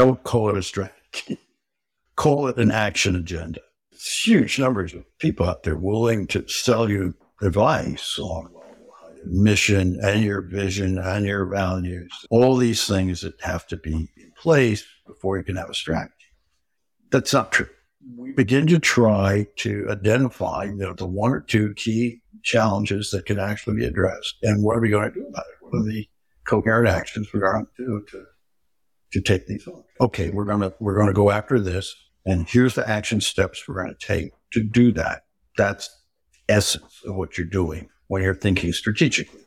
Don't call it a strategy. call it an action agenda. It's huge numbers of people out there willing to sell you advice on mission and your vision and your values, all these things that have to be in place before you can have a strategy. That's not true. We begin to try to identify you know, the one or two key challenges that can actually be addressed. And what are we going to do about it? What are the coherent actions we're going to do to, to take these on? Okay, we're to, we're to go after this. And here's the action steps we're to take to do that. That's essence of what you're doing when you're thinking strategically.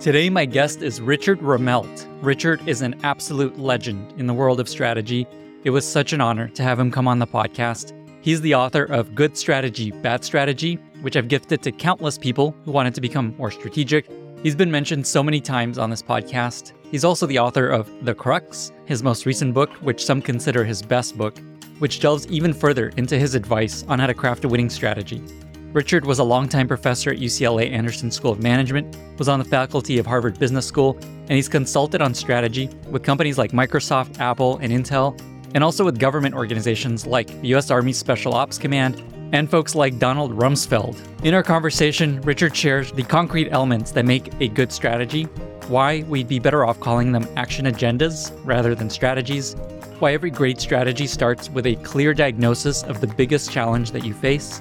Today, my guest is Richard Rumelt. Richard is an absolute legend in the world of strategy. It was such an honor to have him come on the podcast. He's the author of Good Strategy, Bad Strategy, which I've gifted to countless people who wanted to become more strategic. He's been mentioned so many times on this podcast. He's also the author of The Crux, his most recent book, which some consider his best book, which delves even further into his advice on how to craft a winning strategy. Richard was a longtime professor at UCLA Anderson School of Management, was on the faculty of Harvard Business School, and he's consulted on strategy with companies like Microsoft, Apple, and Intel, and also with government organizations like the U.S. Army Special Ops Command and folks like Donald Rumsfeld. In our conversation, Richard shares the concrete elements that make a good strategy, why we'd be better off calling them action agendas rather than strategies, why every great strategy starts with a clear diagnosis of the biggest challenge that you face,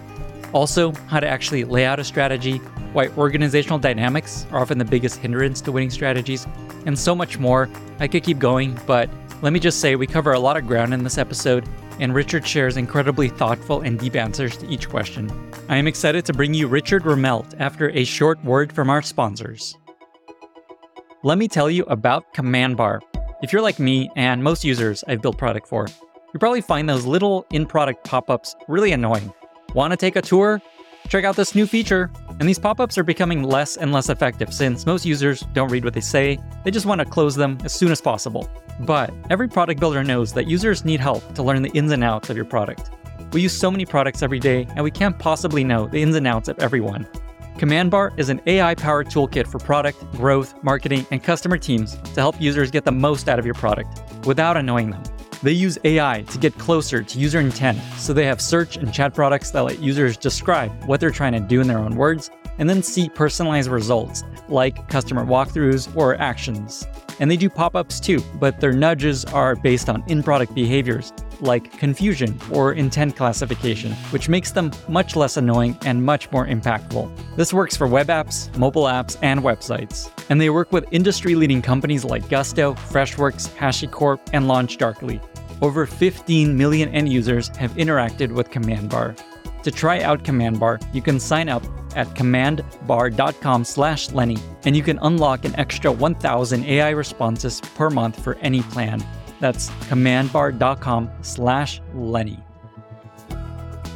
also, how to actually lay out a strategy, why organizational dynamics are often the biggest hindrance to winning strategies, and so much more. I could keep going, but let me just say we cover a lot of ground in this episode, and Richard shares incredibly thoughtful and deep answers to each question. I am excited to bring you Richard Rumelt after a short word from our sponsors. Let me tell you about CommandBar. If you're like me and most users I've built product for, you probably find those little in product pop ups really annoying. Want to take a tour? Check out this new feature. And these pop ups are becoming less and less effective since most users don't read what they say, they just want to close them as soon as possible. But every product builder knows that users need help to learn the ins and outs of your product. We use so many products every day, and we can't possibly know the ins and outs of everyone. CommandBar is an AI powered toolkit for product, growth, marketing, and customer teams to help users get the most out of your product without annoying them. They use AI to get closer to user intent, so they have search and chat products that let users describe what they're trying to do in their own words and then see personalized results like customer walkthroughs or actions. And they do pop ups too, but their nudges are based on in product behaviors like confusion or intent classification, which makes them much less annoying and much more impactful. This works for web apps, mobile apps, and websites. And they work with industry leading companies like Gusto, Freshworks, HashiCorp, and LaunchDarkly. Over 15 million end users have interacted with CommandBar. To try out CommandBar, you can sign up at commandbar.com slash Lenny, and you can unlock an extra 1,000 AI responses per month for any plan. That's commandbar.com slash Lenny.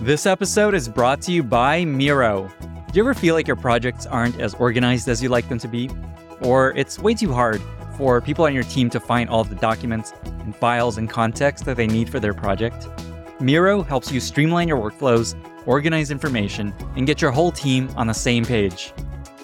This episode is brought to you by Miro. Do you ever feel like your projects aren't as organized as you like them to be? Or it's way too hard for people on your team to find all the documents and files and context that they need for their project. Miro helps you streamline your workflows, organize information, and get your whole team on the same page.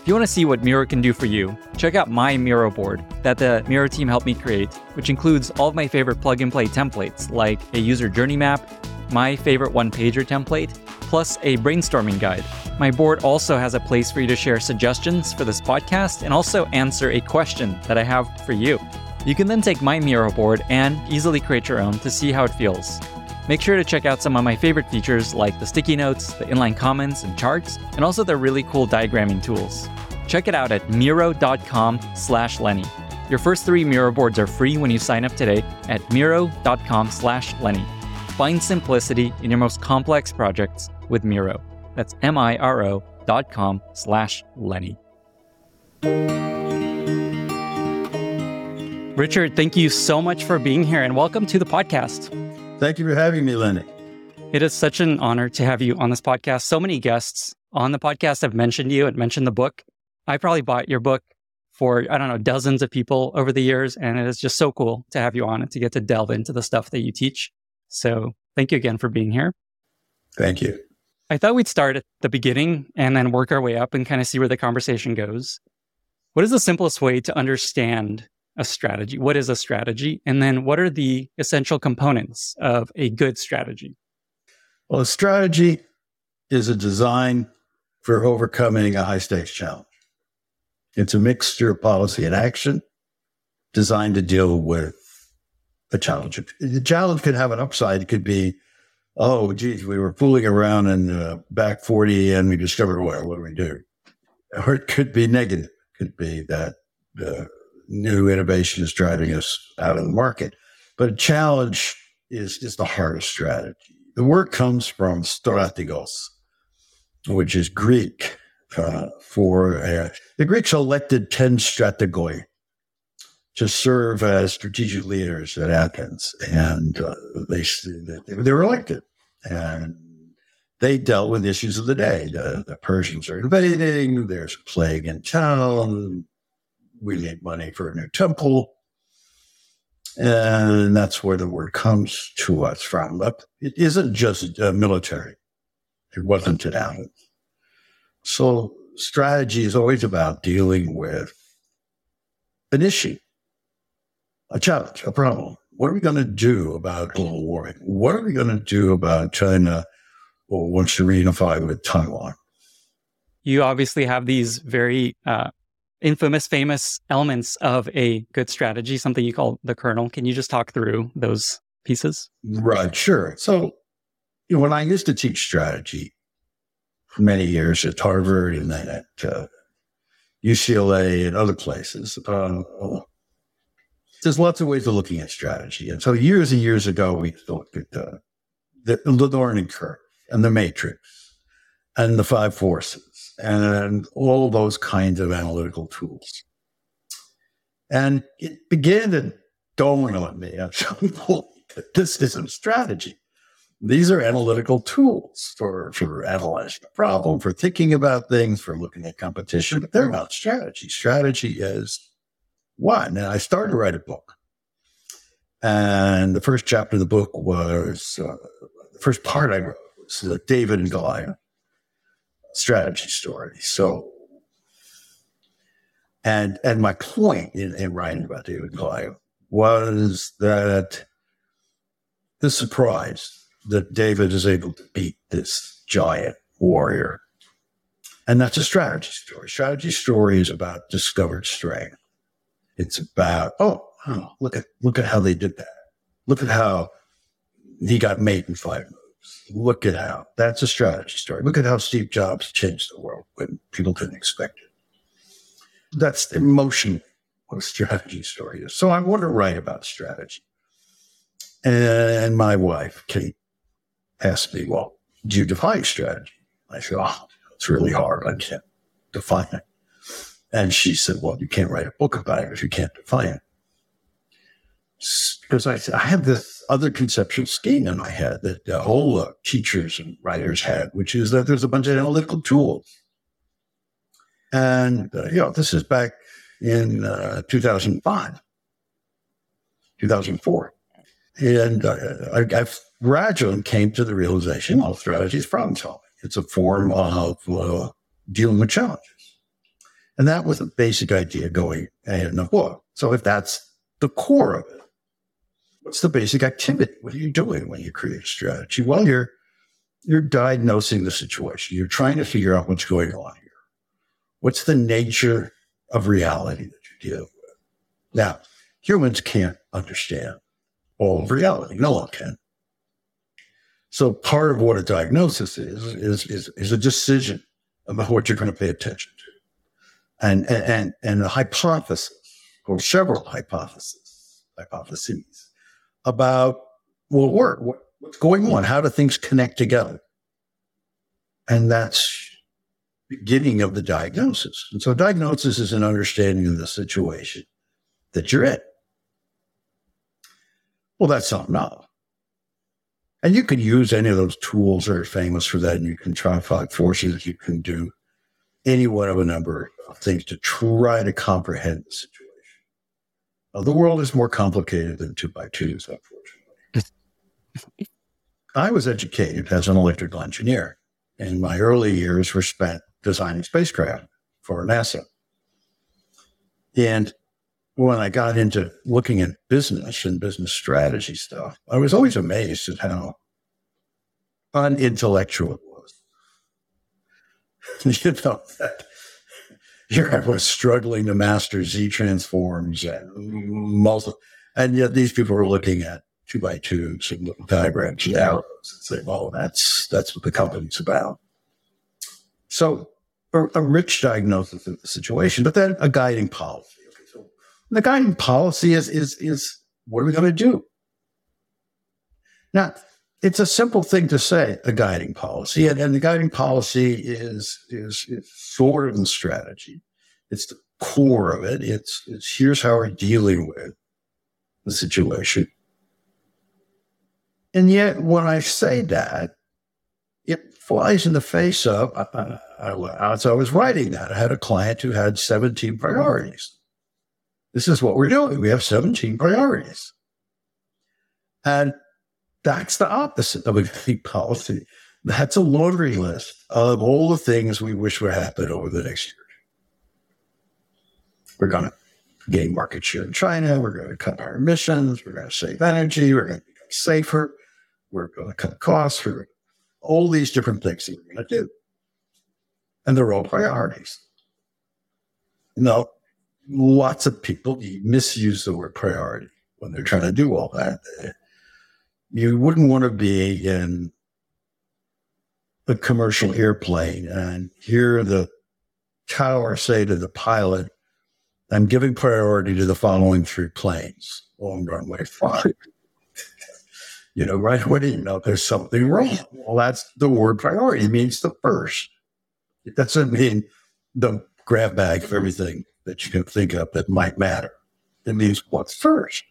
If you want to see what Miro can do for you, check out my Miro board that the Miro team helped me create, which includes all of my favorite plug and play templates like a user journey map, my favorite one pager template, plus a brainstorming guide. My board also has a place for you to share suggestions for this podcast and also answer a question that I have for you. You can then take my Miro board and easily create your own to see how it feels. Make sure to check out some of my favorite features like the sticky notes, the inline comments and charts, and also the really cool diagramming tools. Check it out at miro.com slash Lenny. Your first three Miro boards are free when you sign up today at miro.com slash Lenny. Find simplicity in your most complex projects with Miro. That's M-I-R-O dot com slash Lenny. Richard, thank you so much for being here and welcome to the podcast. Thank you for having me, Lenny. It is such an honor to have you on this podcast. So many guests on the podcast have mentioned you and mentioned the book. I probably bought your book for, I don't know, dozens of people over the years. And it is just so cool to have you on and to get to delve into the stuff that you teach. So thank you again for being here. Thank you. I thought we'd start at the beginning and then work our way up and kind of see where the conversation goes. What is the simplest way to understand a strategy? What is a strategy? And then what are the essential components of a good strategy? Well, a strategy is a design for overcoming a high stakes challenge. It's a mixture of policy and action designed to deal with a challenge. The challenge could have an upside. It could be, oh, geez, we were fooling around in the back 40 and we discovered oil. What do we do? Or it could be negative. It could be that the new innovation is driving us out of the market. But a challenge is, is the hardest strategy. The word comes from strategos, which is Greek uh, for uh, the Greeks elected 10 strategoi to serve as strategic leaders at Athens. And uh, they, they were elected. And they dealt with issues of the day. The, the Persians are invading, there's a plague in town, we need money for a new temple. And that's where the word comes to us from. But it isn't just uh, military. It wasn't at Athens. So strategy is always about dealing with an issue, a challenge, a problem. What are we going to do about global warming? What are we going to do about China or wants to reunify with Taiwan? You obviously have these very uh, infamous, famous elements of a good strategy, something you call the kernel. Can you just talk through those pieces? Right, sure. So, you know, when I used to teach strategy for many years at Harvard and then at uh, UCLA and other places, uh, there's lots of ways of looking at strategy. And so, years and years ago, we looked at uh, the, the learning curve and the matrix and the five forces and all those kinds of analytical tools. And it began to dawn on me at some point that this isn't strategy. These are analytical tools for, for analyzing a problem, for thinking about things, for looking at competition, but they're not strategy. Strategy is one. And I started to write a book. And the first chapter of the book was uh, the first part I wrote was uh, David and Goliath strategy story. So, and and my point in, in writing about David and Goliath was that the surprise that David is able to beat this giant warrior. And that's a strategy story. Strategy story is about discovered strength. It's about, oh, oh look at look at how they did that. Look at how he got made in five moves. Look at how that's a strategy story. Look at how Steve Jobs changed the world when people didn't expect it. That's the emotion what a strategy story is. So I want to write about strategy. And my wife, Kate, asked me, Well, do you define strategy? I said, Oh, it's really hard. I can't define it. And she said, Well, you can't write a book about it if you can't define it because I, I had this other conceptual scheme in my head that uh, all uh, teachers and writers had, which is that there's a bunch of analytical tools. And, uh, you know, this is back in uh, 2005, 2004. And uh, I, I, gradually came to the realization all strategy is problem solving. It's a form of uh, dealing with challenges. And that was a basic idea going in the book. So if that's the core of it, what's the basic activity? What are you doing when you create strategy? Well, you're you're diagnosing the situation. You're trying to figure out what's going on here. What's the nature of reality that you're dealing with? Now, humans can't understand all of reality. No one can. So part of what a diagnosis is, is, is, is a decision about what you're going to pay attention to. And, and, and a hypothesis or several hypotheses, hypotheses about well, work, what, what's going on, how do things connect together, and that's beginning of the diagnosis. And so, diagnosis is an understanding of the situation that you're in. Well, that's not enough. And you can use any of those tools that are famous for that, and you can try five forces. You can do any one of a number of things to try to comprehend the situation. Uh, the world is more complicated than two by twos, unfortunately. I was educated as an electrical engineer, and my early years were spent designing spacecraft for NASA. And when I got into looking at business and business strategy stuff, I was always amazed at how unintellectual. you know, that here I was struggling to master Z transforms and multi, and yet these people were looking at two by twos and little diagrams and arrows and saying, "Oh, that's that's what the company's about." So, a, a rich diagnosis of the situation, but then a guiding policy. Okay, so the guiding policy is is is what are we going to do? Now, it's a simple thing to say, a guiding policy, and, and the guiding policy is is, is sort of the strategy. It's the core of it. It's, it's here's how we're dealing with the situation. And yet, when I say that, it flies in the face of, uh, I, as I was writing that, I had a client who had 17 priorities. This is what we're doing. We have 17 priorities. And that's the opposite of a policy. That's a laundry list of all the things we wish would happen over the next year. We're going to gain market share in China. We're going to cut our emissions. We're going to save energy. We're going to become safer. We're going to cut costs. We're all these different things that we're going to do. And they're all priorities. Now, lots of people misuse the word priority when they're trying to do all that. You wouldn't want to be in a commercial airplane and hear the tower say to the pilot, I'm giving priority to the following three planes on runway five you know, right away, you know, there's something wrong. Well, that's the word priority. It means the first. It doesn't mean the grab bag of everything that you can think of that might matter. It means what's first.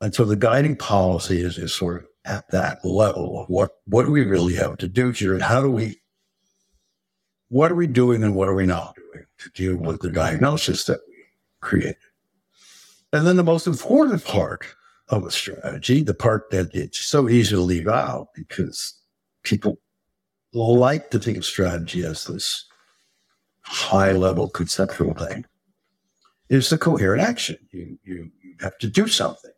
And so the guiding policy is, is sort of at that level of what, what do we really have to do here and how do we, what are we doing and what are we not doing to deal with the diagnosis that we created? And then the most important part of a strategy, the part that it's so easy to leave out because people like to think of strategy as this high level conceptual thing, is the coherent action. You, you, you have to do something.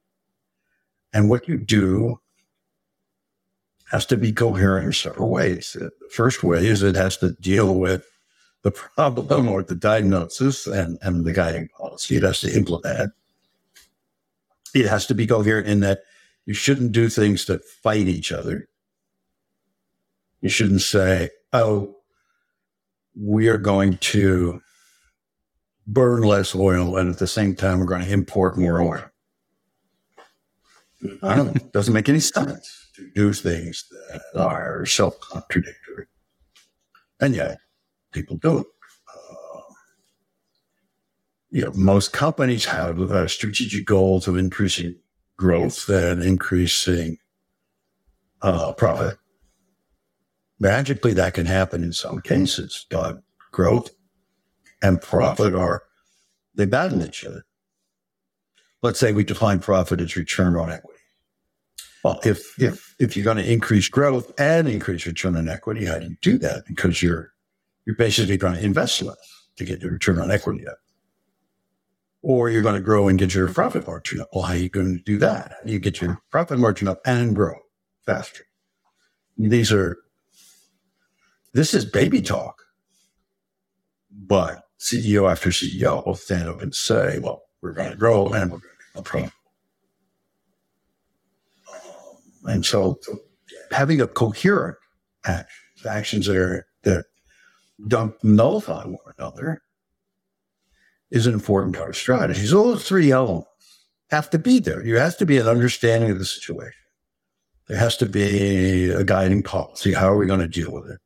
And what you do has to be coherent in several ways. The first way is it has to deal with the problem or the diagnosis and, and the guiding policy. It has to implement it has to be coherent in that you shouldn't do things that fight each other. You shouldn't say, oh, we are going to burn less oil and at the same time we're going to import more oil. I don't know. It doesn't make any sense to do things that are self contradictory. And yet, people do it you know, most companies have uh, strategic goals of increasing growth and increasing uh, profit. Magically, that can happen in some cases, but growth and profit are, they battle each other. Let's say we define profit as return on equity. Well, if, if, if you're going to increase growth and increase return on equity, how do you do that? Because you're, you're basically trying to invest less to get your return on equity up or you're going to grow and get your profit margin up. Well, how are you going to do that? You get your profit margin up and grow faster. These are, this is baby talk. But CEO after CEO will stand up and say, well, we're going to grow and we're going to get profit. And so, having a coherent action, actions that are, that don't nullify one another is an important part of strategy. So those three elements have to be there. There has to be an understanding of the situation. There has to be a guiding policy. How are we going to deal with it?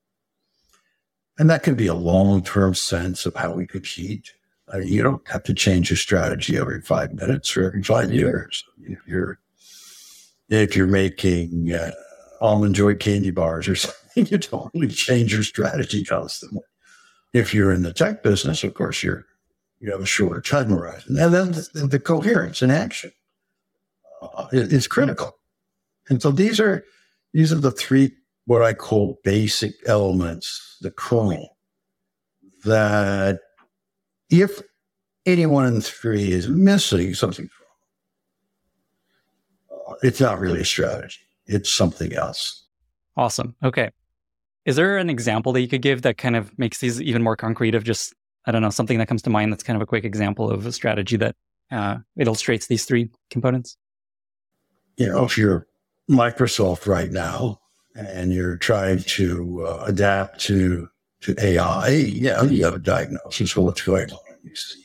And that can be a long-term sense of how we compete. I you don't have to change your strategy every five minutes or every five years. If you're if you're making uh, almond joy candy bars or something, you don't really change your strategy constantly. If you're in the tech business, of course, you're you have a shorter time horizon. And then the, the coherence in action uh, is critical. And so these are these are the three what I call basic elements, the kernel, that if 81 and 3 is missing something. Uh, it's not really a strategy, it's something else. Awesome. Okay. Is there an example that you could give that kind of makes these even more concrete of just, I don't know, something that comes to mind that's kind of a quick example of a strategy that uh, illustrates these three components? You know, if you're Microsoft right now and you're trying to uh, adapt to to AI, yeah, you have a diagnosis of what's going on. You see,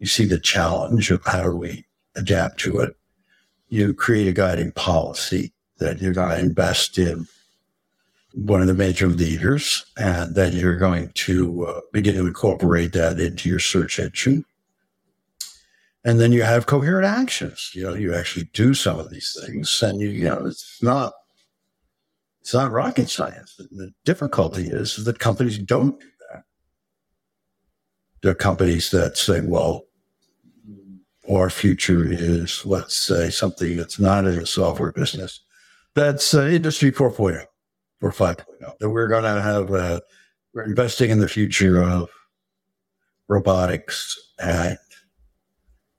you see the challenge of how do we adapt to it. You create a guiding policy that you're going to invest in one of the major leaders, and then you're going to uh, begin to incorporate that into your search engine. And then you have coherent actions. You know, you actually do some of these things, and you, you know, it's not it's not rocket science. The difficulty is that companies don't do that. There are companies that say, well, our future is, let's say, something that's not in the software business. That's uh, Industry 4.0 or 5.0. That we're going to have, uh, we're investing in the future of robotics and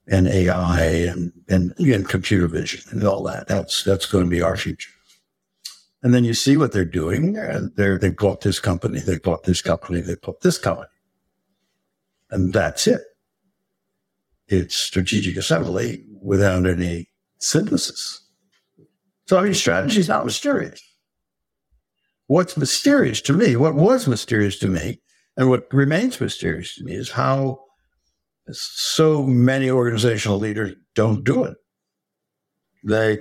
and AI and, and, and computer vision and all that. That's that's going to be our future. And then you see what they're doing. They're, they bought this company, they bought this company, they bought this company. And that's it. It's strategic assembly without any synthesis. So, I mean, strategy is not mysterious. What's mysterious to me, what was mysterious to me, and what remains mysterious to me is how so many organizational leaders don't do it. They,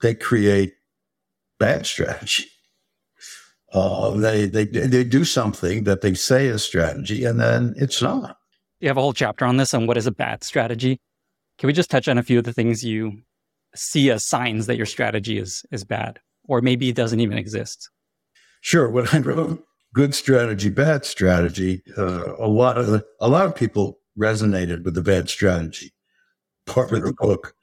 they create bad strategy. Uh, they, they, they do something that they say is strategy and then it's not. You have a whole chapter on this on what is a bad strategy. Can we just touch on a few of the things you see as signs that your strategy is, is bad or maybe it doesn't even exist? Sure. When I wrote good strategy, bad strategy, uh, a lot of a lot of people resonated with the bad strategy part of the book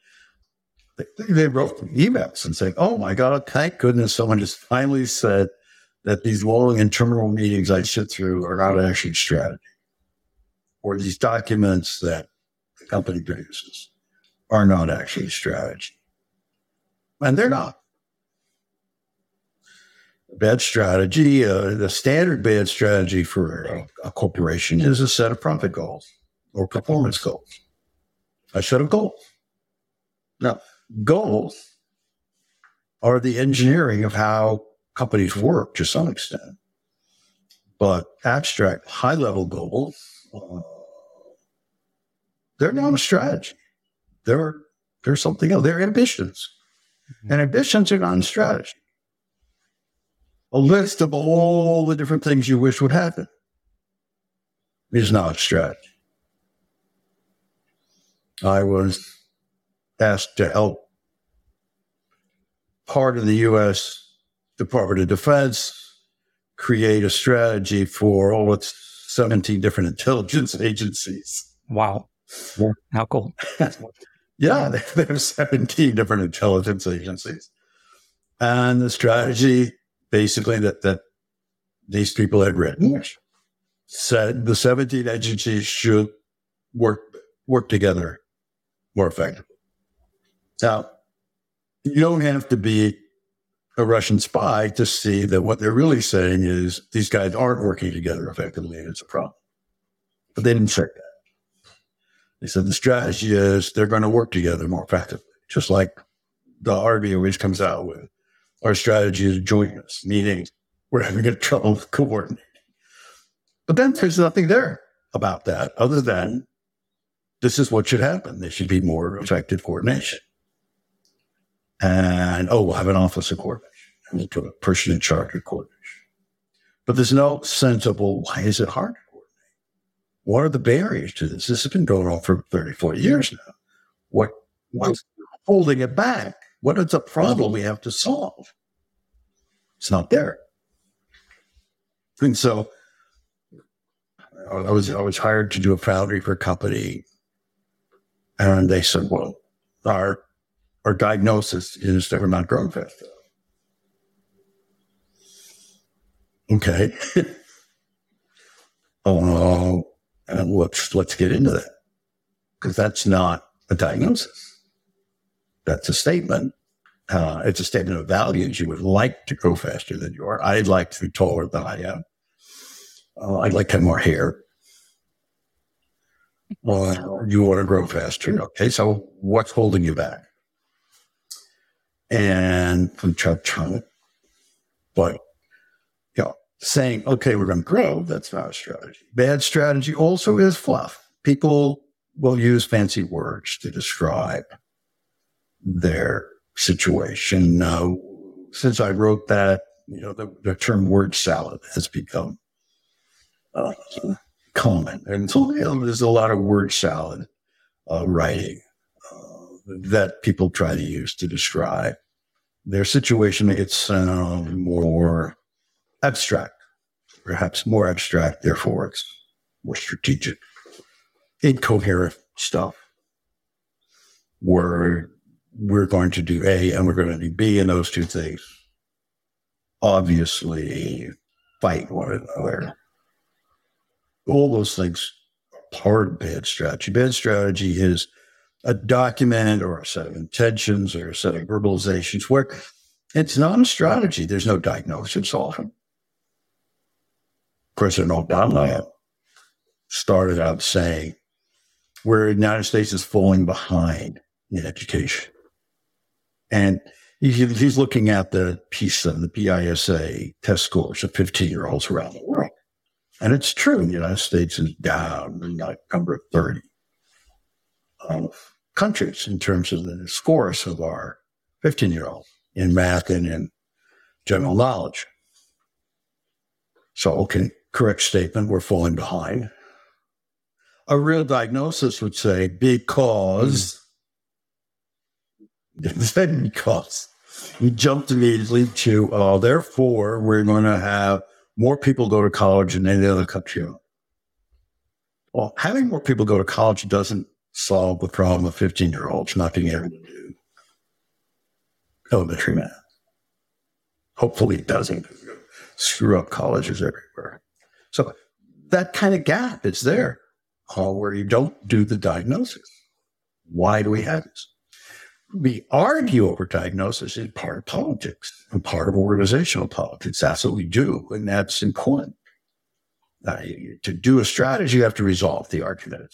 they, wrote emails and saying, "Oh my God, thank goodness someone just finally said that these long internal meetings I sit through are not actually strategy, or these documents that the company produces are not actually strategy, and they're not." Bad strategy, uh, the standard bad strategy for a, a corporation is a set of profit goals or performance goals, a set of goals. Now, goals are the engineering of how companies work to some extent. But abstract, high level goals, uh, they're not a strategy. They're, they're something else. They're ambitions. Mm-hmm. And ambitions are not a strategy. A list of all the different things you wish would happen is not a strategy. I was asked to help part of the U.S. Department of Defense create a strategy for all its 17 different intelligence agencies. Wow. Yeah. How cool. yeah, there are 17 different intelligence agencies. And the strategy basically that, that these people had written said the 17 agencies should work work together more effectively. Now, you don't have to be a Russian spy to see that what they're really saying is these guys aren't working together effectively and it's a problem. But they didn't say that. They said the strategy is they're going to work together more effectively, just like the Army always comes out with. Our strategy is jointness, meaning we're having a trouble coordinating. But then there's nothing there about that other than this is what should happen. There should be more effective coordination. And oh, we'll have an office of coordination. And we'll put a person in charge of coordination. But there's no sense of, well, why is it hard to coordinate? What are the barriers to this? This has been going on for 34 years now. What, what's holding it back? What is the problem we have to solve? It's not there. And so I was I was hired to do a foundry for a company, and they said, "Well, our our diagnosis is that we're not growing fast enough. Okay. oh, and let's let's get into that. because that's not a diagnosis. That's a statement. Uh, it's a statement of values. You would like to grow faster than you are. I'd like to be taller than I am. Uh, I'd like to have more hair. Well, you want to grow faster. Okay, so what's holding you back? And I'm trying but you know, saying, okay, we're going to grow, that's not a strategy. Bad strategy also is fluff. People will use fancy words to describe their situation. Now, since I wrote that, you know, the, the term word salad has become uh, common. And so you know, there's a lot of word salad uh, writing uh, that people try to use to describe their situation. Sound more abstract, perhaps more abstract. Therefore, it's more strategic, incoherent stuff. Where we're going to do A and we're going to do B, and those two things obviously fight one another all those things are part of bad strategy. Bad strategy is a document or a set of intentions or a set of verbalizations where it's not a strategy. There's no diagnosis often. President Obama started out saying, where the United States is falling behind in education. And he's looking at the PISA, the PISA test scores of 15 year olds around the world. And it's true, the United States is down in like number 30 of countries in terms of the scores of our 15 year olds in math and in general knowledge. So, okay, correct statement, we're falling behind. A real diagnosis would say because, mm. because you jumped immediately to, uh, therefore, we're going to have more people go to college than any other country. Well, having more people go to college doesn't solve the problem of 15 year olds not being able to do elementary math. Hopefully it doesn't screw up colleges everywhere. So that kind of gap is there uh, where you don't do the diagnosis. Why do we have this? we argue over diagnosis is part of politics and part of organizational politics. That's what we do, and that's important. Uh, to do a strategy, you have to resolve the argument.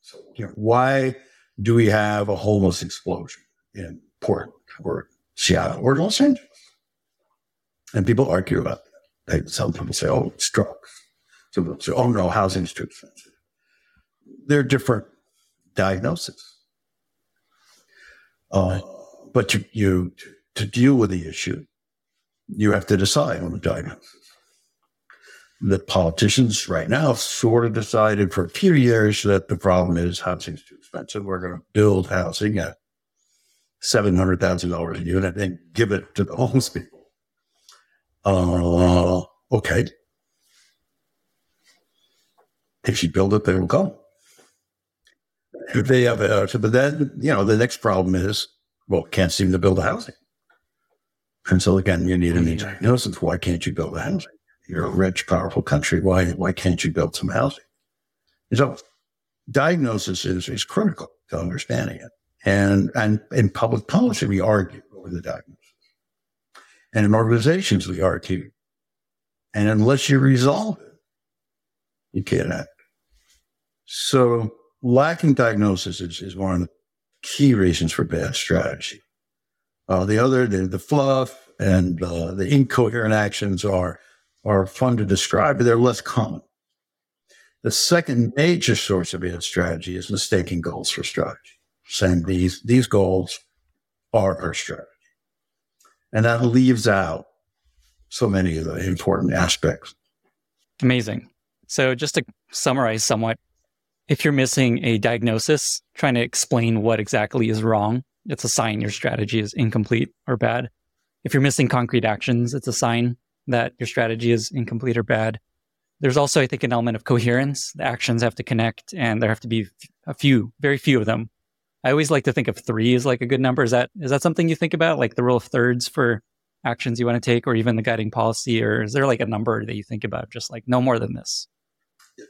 So, you know, why do we have a homeless explosion in Portland or Seattle or Los Angeles? And people argue about that. They, some people say, "Oh, it's drugs." Some people say, "Oh no, housing's too expensive." They're different diagnoses. Uh, but you, you, to deal with the issue, you have to decide on the diagnosis. The politicians right now sort of decided for a few years that the problem is housing's too expensive. We're going to build housing at seven hundred thousand dollars a unit and give it to the homeless people. Uh, okay. If you build it, they will come If they have, uh, but then, you know, the next problem is, well, can't seem to build a housing. And so again, you need an diagnosis. Why can't you build a housing? You're a rich, powerful country. Why, why can't you build some housing? And so diagnosis is, is critical to understanding it. And, and in public policy, we argue over the diagnosis. And in organizations, we argue. And unless you resolve it, you can't act. So lacking diagnosis is, is one of the key reasons for bad strategy. Uh, the other, the, the fluff and uh, the incoherent actions are, are fun to describe, but they're less common. The second major source of bad strategy is mistaking goals for strategy, saying these, these goals are our strategy. And that leaves out so many of the important aspects. Amazing. So, just to summarize somewhat, if you're missing a diagnosis, trying to explain what exactly is wrong, it's a sign your strategy is incomplete or bad. If you're missing concrete actions, it's a sign that your strategy is incomplete or bad. There's also, I think, an element of coherence. The actions have to connect and there have to be a few, very few of them. I always like to think of three as like a good number. Is that is that something you think about, like the rule of thirds for actions you want to take, or even the guiding policy, or is there like a number that you think about, just like no more than this?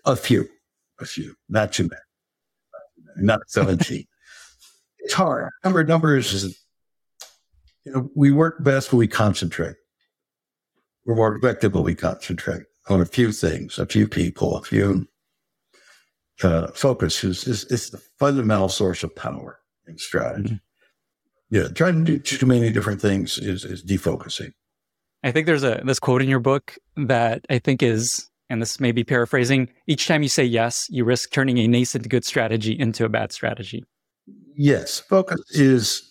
A few a few, not too many. not 17. it's hard. Number numbers is, you know, we work best when we concentrate. We're more effective when we concentrate on a few things, a few people, a few uh, focus is, is, is the fundamental source of power in strategy. Mm-hmm. Yeah, trying to do too many different things is, is defocusing. I think there's a this quote in your book that I think is, and this may be paraphrasing, each time you say yes, you risk turning a nascent good strategy into a bad strategy. Yes. Focus is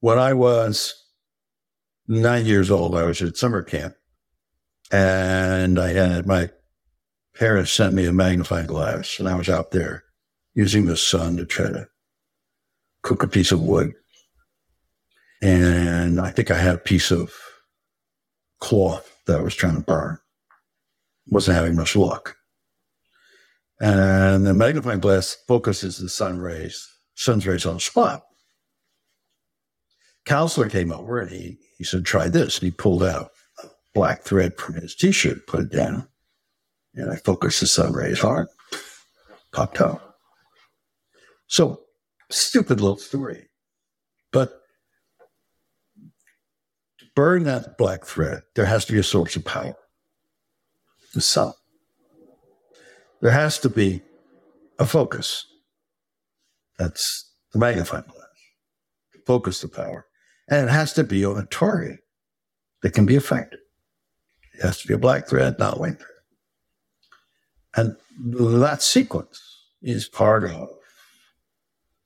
what I was nine years old, I was at summer camp and I had my parents sent me a magnifying glass and I was out there using the sun to try to cook a piece of wood. And I think I had a piece of cloth that I was trying to burn. Wasn't having much luck. And the magnifying glass focuses the sun rays, sun's rays on the spot. Counselor came over and he, he said, try this. And he pulled out a black thread from his t-shirt, put it down. And I focused the sun rays hard, popped out. So stupid little story. But to burn that black thread, there has to be a source of power. The sun. There has to be a focus. That's the magnifying glass. Focus the power. And it has to be a target that can be affected. It has to be a black thread, not a white thread. And that sequence is part of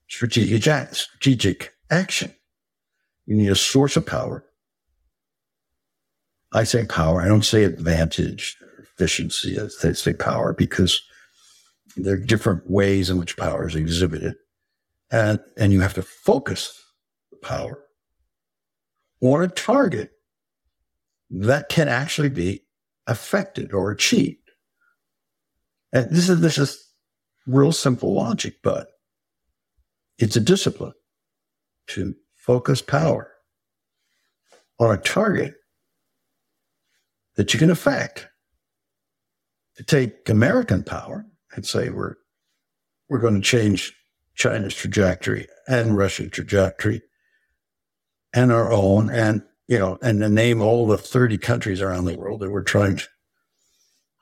strategic, strategic action. You need a source of power. I say power. I don't say advantage or efficiency. I say power because there are different ways in which power is exhibited. And, and you have to focus the power on a target that can actually be affected or achieved. And this is, this is real simple logic, but it's a discipline to focus power on a target that you can affect. To take American power and say we're we're going to change China's trajectory and Russia's trajectory and our own, and you know, and to name all the 30 countries around the world that we're trying to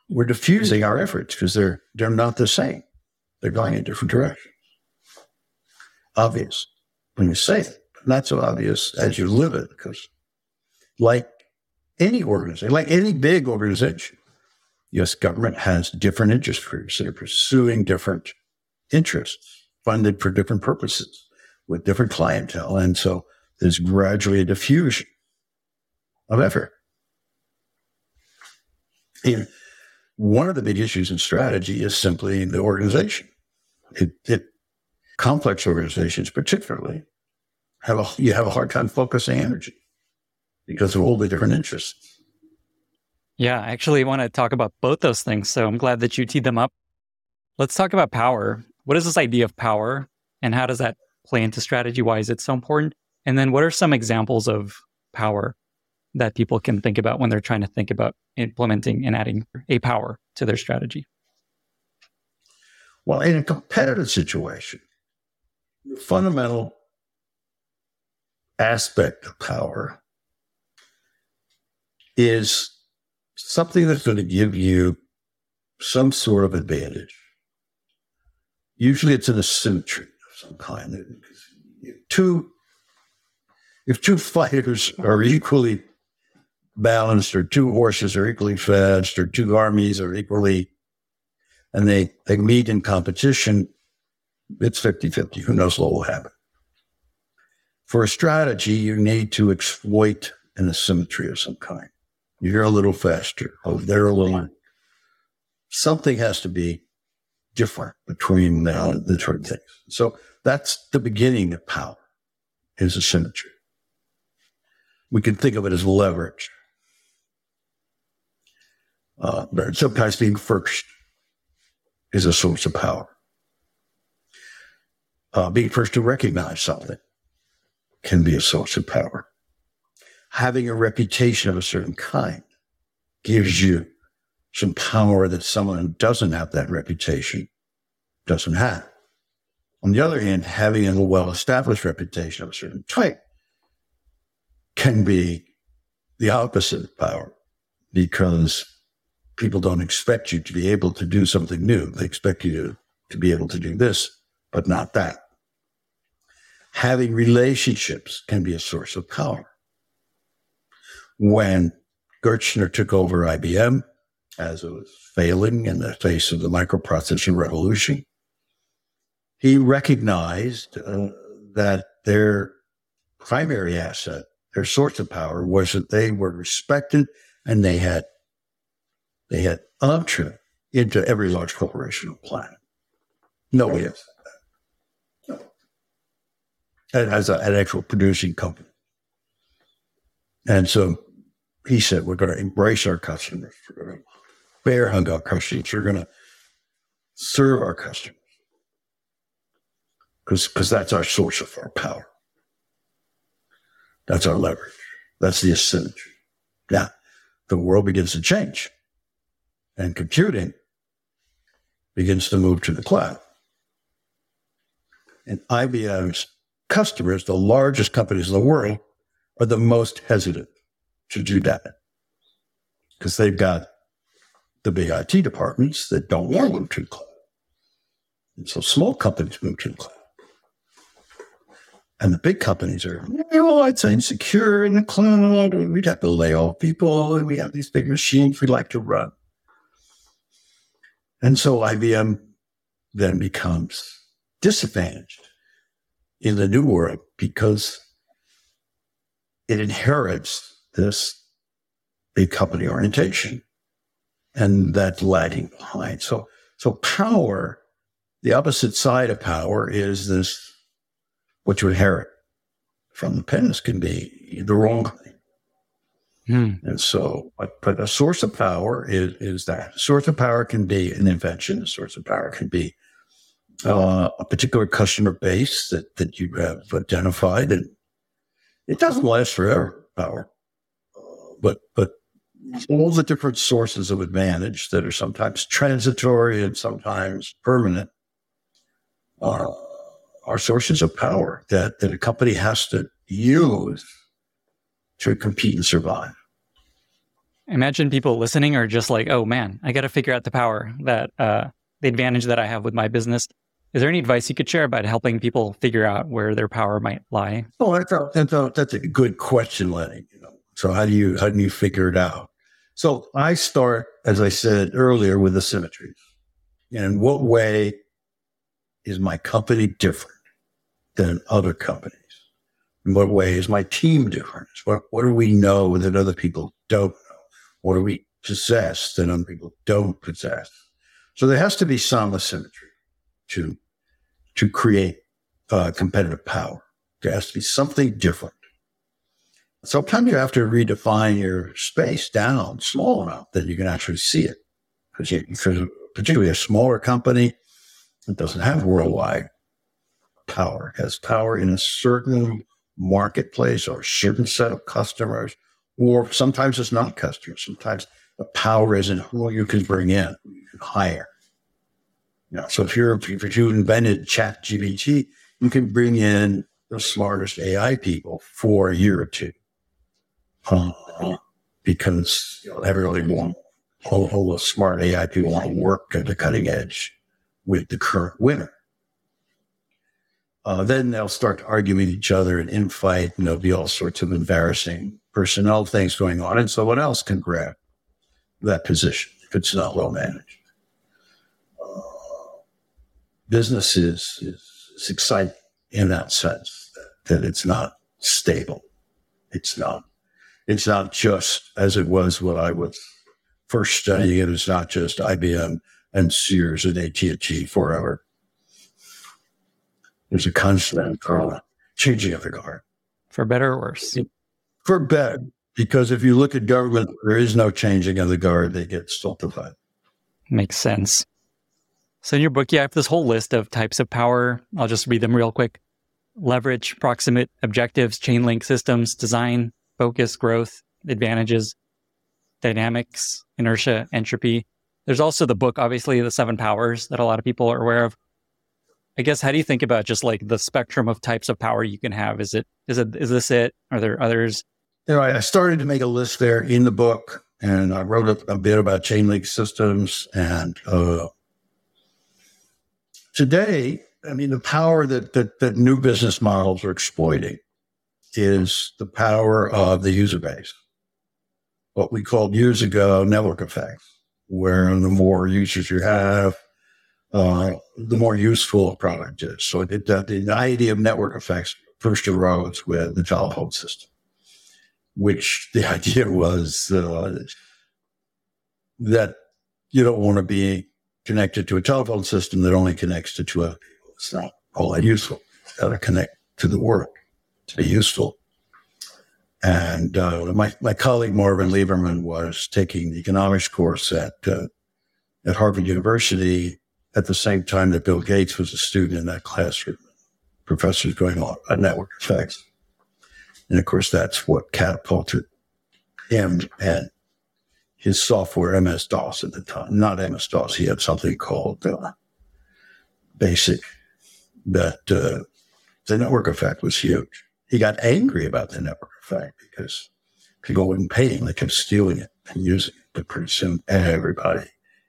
we're diffusing our efforts because they're they're not the same. They're going in different directions obvious when you say it, not so obvious as you live it, because like any organization, like any big organization, U.S. government has different interest groups that are pursuing different interests, funded for different purposes, with different clientele. And so there's gradually a diffusion of effort. And one of the big issues in strategy is simply the organization. It, it complex organizations, particularly, have a, you have a hard time focusing energy because of all the different interests. Yeah, I actually want to talk about both those things. So I'm glad that you teed them up. Let's talk about power. What is this idea of power and how does that play into strategy? Why is it so important? And then what are some examples of power that people can think about when they're trying to think about implementing and adding a power to their strategy? Well, in a competitive situation, the fundamental aspect of power is something that's going to give you some sort of advantage. Usually it's an asymmetry of some kind. Two, if two fighters are equally balanced, or two horses are equally fast, or two armies are equally, and they, they meet in competition, it's 50 50. Who knows what will happen? For a strategy, you need to exploit an asymmetry of some kind. You're a little faster. Oh, they're a little. Something has to be different between uh, the, the two things. So that's the beginning of power is asymmetry. We can think of it as leverage. Uh, sometimes being first is a source of power uh, being first to recognize something can be a source of power. Having a reputation of a certain kind gives you some power that someone who doesn't have that reputation doesn't have. On the other hand, having a well established reputation of a certain type can be the opposite power because people don't expect you to be able to do something new. They expect you to, to be able to do this, but not that. Having relationships can be a source of power. When Gerstner took over IBM, as it was failing in the face of the microprocessor revolution, he recognized uh, that their primary asset, their source of power, was that they were respected and they had they had entree into every large corporation on the planet. Nobody else had that. No. As a, an actual producing company. And so he said, we're going to embrace our customers. We're going to bear hug our customers. We're going to serve our customers. Because that's our source of our power. That's our leverage. That's the asymmetry. Now, the world begins to change and computing begins to move to the cloud. And IBM's customers, the largest companies in the world, are the most hesitant to do that because they've got the big IT departments that don't want to move to the cloud. And so small companies move to the cloud. And the big companies are, oh, it's insecure in the cloud. We'd have to lay off people. And we have these big machines we like to run. And so IBM then becomes disadvantaged in the new world because it inherits this big company orientation and that lagging behind. So, so power, the opposite side of power is this what you inherit from the parents can be the wrong thing. Hmm. And so, but, but a source of power is, is that. A source of power can be an invention. A source of power can be uh, a particular customer base that, that you have identified. And it doesn't last forever, power. Uh, but, but all the different sources of advantage that are sometimes transitory and sometimes permanent uh, are sources of power that, that a company has to use to compete and survive. Imagine people listening are just like, oh man, I got to figure out the power that, uh, the advantage that I have with my business. Is there any advice you could share about helping people figure out where their power might lie? Oh, that's a, that's a, that's a good question, Lenny. You know, so how do you how do you figure it out? So I start, as I said earlier, with the symmetries. And in what way is my company different than other companies? In what way is my team different? What, what do we know that other people don't know? What do we possess that other people don't possess? So there has to be some asymmetry to, to create uh, competitive power. There has to be something different. Sometimes you have to redefine your space down small enough that you can actually see it. Because particularly a smaller company that doesn't have worldwide power, it has power in a certain marketplace or a certain set of customers, or sometimes it's not customers. Sometimes the power is in who you can bring in, you can hire. You so if you're if you invented Chat GPT, you can bring in the smartest AI people for a year or two, uh, because you know, everybody want all, all the smart AI people want to work at the cutting edge with the current winner uh, then they'll start arguing with each other and infight, and there'll be all sorts of embarrassing personnel things going on, and someone else can grab that position if it's not well managed. Uh, business is, is, is, exciting in that sense that, that it's not stable. It's not. It's not just as it was when I was first studying it. It's not just IBM and Sears and AT&T forever there's a constant uh, changing of the guard. For better or worse? For better. Because if you look at government, there is no changing of the guard. They get stultified. Makes sense. So in your book, you have this whole list of types of power. I'll just read them real quick. Leverage, proximate, objectives, chain link systems, design, focus, growth, advantages, dynamics, inertia, entropy. There's also the book, obviously, The Seven Powers that a lot of people are aware of. I guess how do you think about just like the spectrum of types of power you can have? Is it is it is this it? Are there others? You know, I started to make a list there in the book, and I wrote a, a bit about chain link systems. And uh, today, I mean, the power that, that that new business models are exploiting is the power of the user base. What we called years ago network effects, where the more users you have, uh, the more useful a product is. So it, the, the idea of network effects first arose with the telephone system, which the idea was uh, that you don't want to be connected to a telephone system that only connects to two other people. It's not all that useful. It's got to connect to the world to be useful. And uh, my, my colleague Marvin Lieberman was taking the economics course at uh, at Harvard University at the same time that Bill Gates was a student in that classroom. Professors going on at network effects. And of course, that's what catapulted him and his software, MS DOS at the time. Not MS DOS, he had something called uh, BASIC, that uh, the network effect was huge. He got angry about the network because people wouldn't pay him. They kept stealing it and using it. But pretty soon, everybody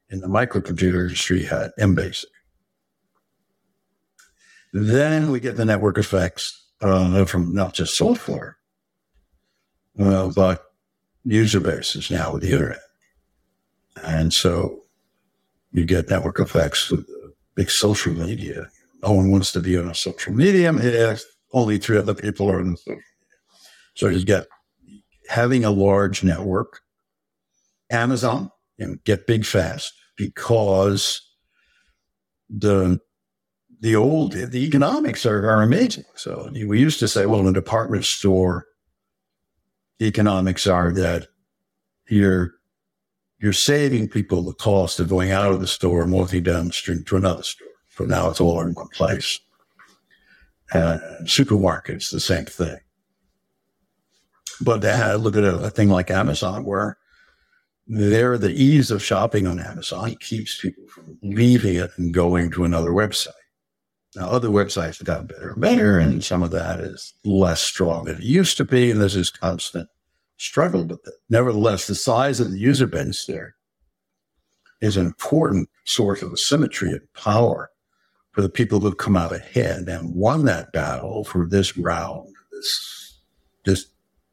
in the microcomputer industry had MBasic. Then we get the network effects uh, from not just software, but user bases now with the internet. And so you get network effects with big social media. No one wants to be on a social media. It only three other people are on the social. So you get having a large network. Amazon, you know, get big fast because the the old the economics are, are amazing. So we used to say, well, in a department store, the economics are that you're you're saving people the cost of going out of the store and walking down the street to another store. So now it's all in one place. And supermarkets, the same thing. But look at a, a thing like Amazon, where there, the ease of shopping on Amazon keeps people from leaving it and going to another website. Now, other websites have gotten better and better, and some of that is less strong than it used to be, and this constant struggle with it. Nevertheless, the size of the user base there is an important source of symmetry and power for the people who've come out ahead and won that battle for this round, this, this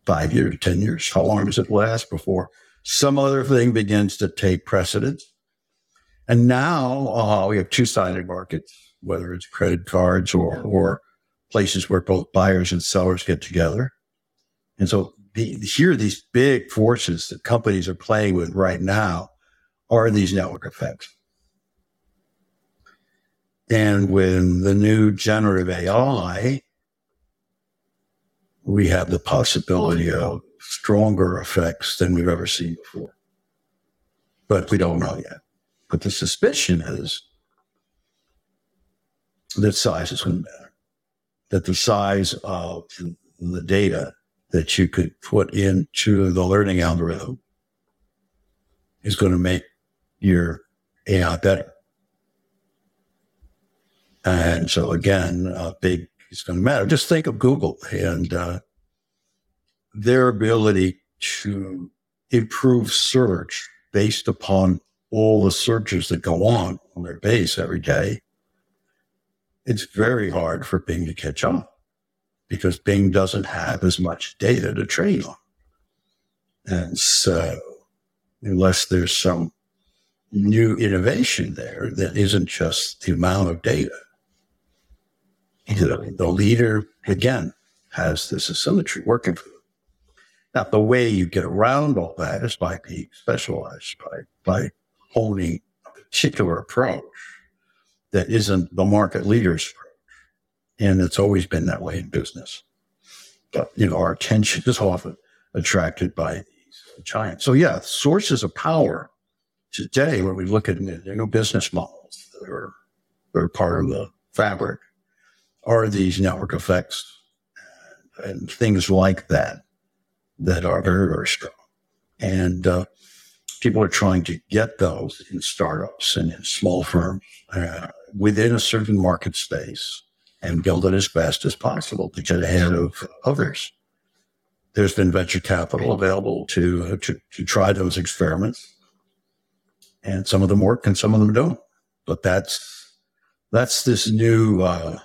five years, 10 years. How long does it last before some other thing begins to take precedence. And now uh, we have two sided markets, whether it's credit cards or, or places where both buyers and sellers get together. And so the, here, these big forces that companies are playing with right now are these network effects. And when the new generative AI, we have the possibility oh, of stronger effects than we've ever seen before. But we don't know yet. But the suspicion is that size is going to matter, that the size of the data that you could put into the learning algorithm is going to make your AI better. And so again, a big is going to matter. Just think of Google and uh, their ability to improve search based upon all the searches that go on on their base every day, it's very hard for Bing to catch up because Bing doesn't have as much data to train on. And so, unless there's some new innovation there that isn't just the amount of data, the, the leader, again, has this asymmetry working for them. Now, the way you get around all that is by being specialized, by, by honing a particular approach that isn't the market leader's approach. And it's always been that way in business. But, you know, our attention is often attracted by these giants. So, yeah, sources of power today, when we look at new business models that are, that are part of the fabric, are these network effects and things like that that are very, very strong. And uh, people are trying to get those in startups and in small firms uh, within a certain market space and build it as fast as possible to get ahead of others. There's been venture capital available to, uh, to, to try those experiments. And some of them work and some of them don't. But that's, that's this new, uh,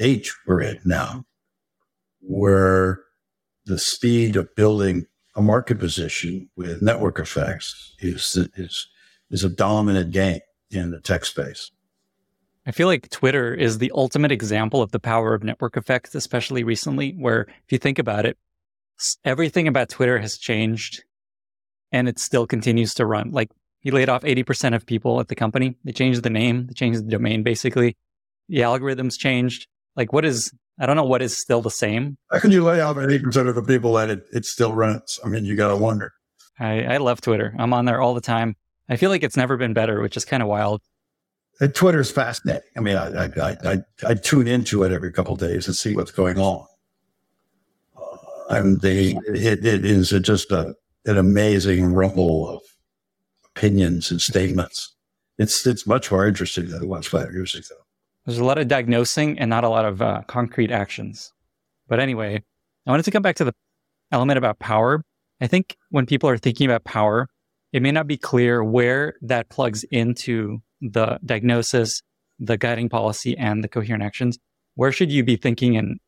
age we're in now where the speed of building a market position with network effects is, is, is a dominant game in the tech space. I feel like Twitter is the ultimate example of the power of network effects, especially recently, where if you think about it, everything about Twitter has changed and it still continues to run. Like he laid off 80% of people at the company. They changed the name, they changed the domain basically. The algorithms changed. Like what is I don't know what is still the same. How can you lay off 80% of the people that it, it still runs? I mean, you got to wonder. I, I love Twitter. I'm on there all the time. I feel like it's never been better, which is kind of wild. And Twitter's fascinating. I mean, I, I, I, I, tune into it every couple days and see what's going on. Uh, and they, it, it is just a, an amazing rumble of opinions and statements. It's, it's much more interesting than it was five years ago. There's a lot of diagnosing and not a lot of uh, concrete actions. But anyway, I wanted to come back to the element about power. I think when people are thinking about power, it may not be clear where that plugs into the diagnosis, the guiding policy, and the coherent actions. Where should you be thinking and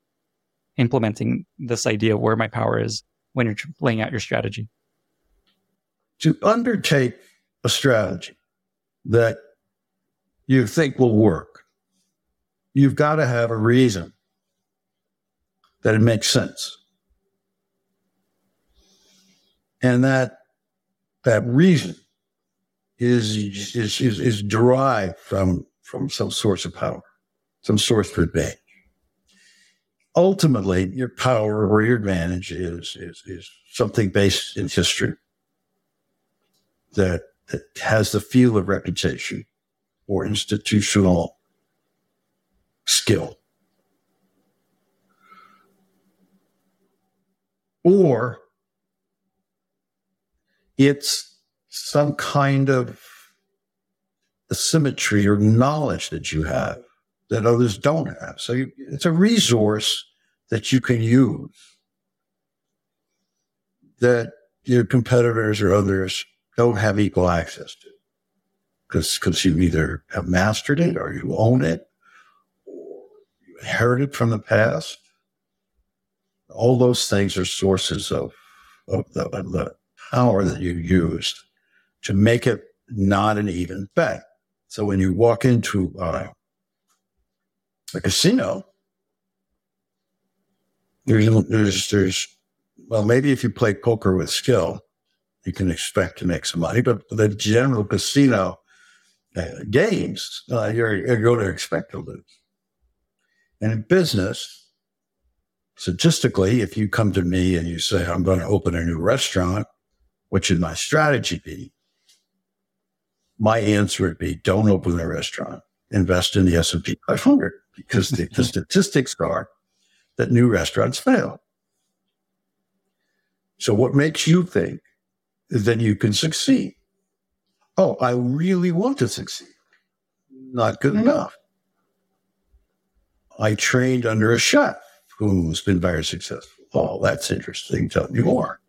implementing this idea of where my power is when you're laying out your strategy? To undertake a strategy that you think will work, you've got to have a reason that it makes sense. And that that reason is is is, is derived from from some source of power, some source of advantage. Ultimately, your power or your advantage is is is something based in history that, that has the feel of reputation or institutional skill. Or it's some kind of asymmetry or knowledge that you have that others don't have. So you, it's a resource that you can use that your competitors or others don't have equal access to because because you either have mastered it or you own it inherited from the past. All those things are sources of, of, the, of the power that you used to make it not an even bet. So when you walk into uh, a casino, there's, there's, there's, well, maybe if you play poker with skill, you can expect to make some money, but the general casino uh, games, uh, you're, you're going to expect to lose. And in business, statistically, if you come to me and you say, I'm going to open a new restaurant, what should my strategy be? My answer would be don't open a restaurant. Invest in the S&P 500 because the, the statistics are that new restaurants fail. So what makes you think that you can succeed? Oh, I really want to succeed. Not good mm-hmm. enough. I trained under a chef who's been very successful. Oh, that's interesting. Tell me more.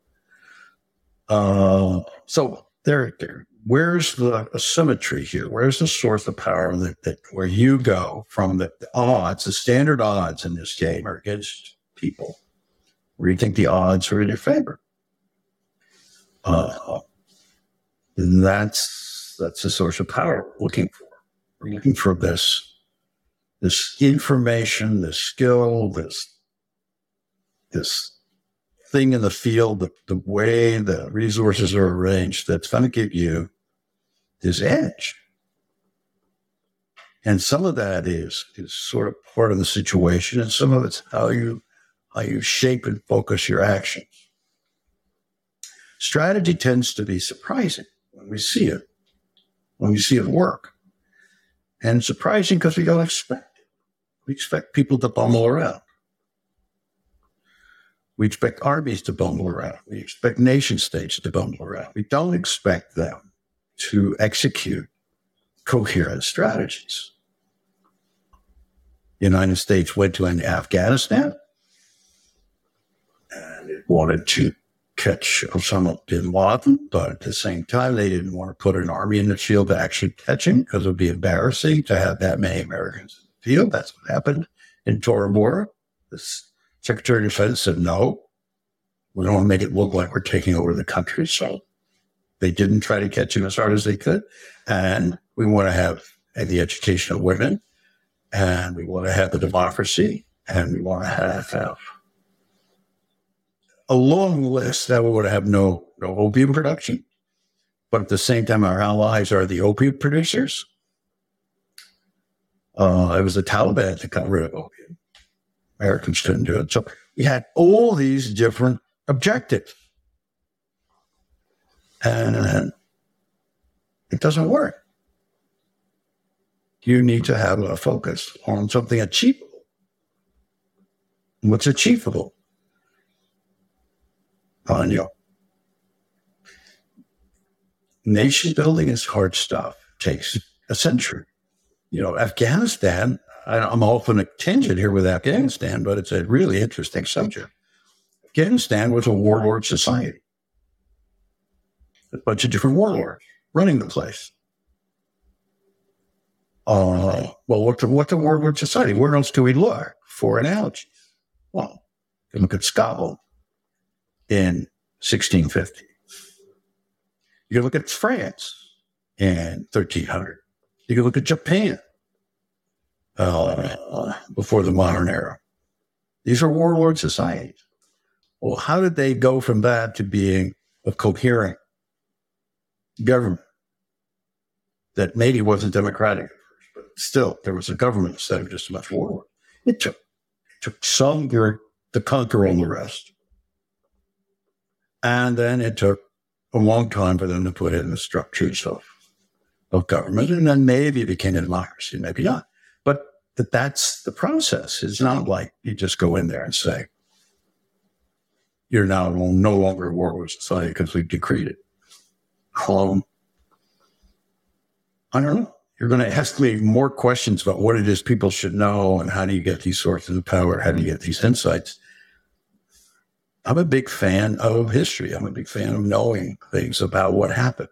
Uh, so there, there. Where's the asymmetry here? Where's the source of power that, that where you go from the, the odds, the standard odds in this game are against people, where you think the odds are in your favor? Uh, that's that's the source of power we're looking for. We're looking for this this information, this skill, this this thing in the field, the, the way the resources are arranged that's going to give you this edge. And some of that is is sort of part of the situation, and some of it's how you how you shape and focus your actions. Strategy tends to be surprising when we see it, when we see it work. And surprising because we don't expect we expect people to bumble around. We expect armies to bumble around. We expect nation states to bumble around. We don't expect them to execute coherent strategies. The United States went to Afghanistan and it wanted to catch Osama bin Laden, but at the same time, they didn't want to put an army in the field to actually catch him because it would be embarrassing to have that many Americans in the field. That's what happened in Tora Bora. The Secretary of Defense said, no, we don't want to make it look like we're taking over the country. So they didn't try to catch him as hard as they could. And we want to have the education of women and we want to have the democracy and we want to have, have a long list that would have no, no opium production. But at the same time, our allies are the opium producers. Uh, it was the Taliban that got rid of opium. Americans couldn't do it. So we had all these different objectives. And it doesn't work. You need to have a focus on something achievable. What's achievable? On you. Nation building is hard stuff. Takes a century. You know, Afghanistan, I'm off on a tangent here with Afghanistan, but it's a really interesting subject. Afghanistan was a warlord society. A bunch of different warlords running the place. Uh, well, what's a, what's a warlord society? Where else do we look for analogies? Well, you look at Scotland in 1650. You can look at France in 1300. You can look at Japan uh, before the modern era. These are warlord societies. Well, how did they go from that to being a coherent government that maybe wasn't democratic, but still there was a government instead of just of warlords? It took, it took some to conquer all the rest. And then it took a long time for them to put in the structures of, of government. And then maybe it became a democracy, maybe not. But that that's the process. It's not like you just go in there and say, you're now no longer a warlord society because we've decreed it. Um, I don't know. You're going to ask me more questions about what it is people should know and how do you get these sources of power? How do you get these insights? I'm a big fan of history. I'm a big fan of knowing things about what happened.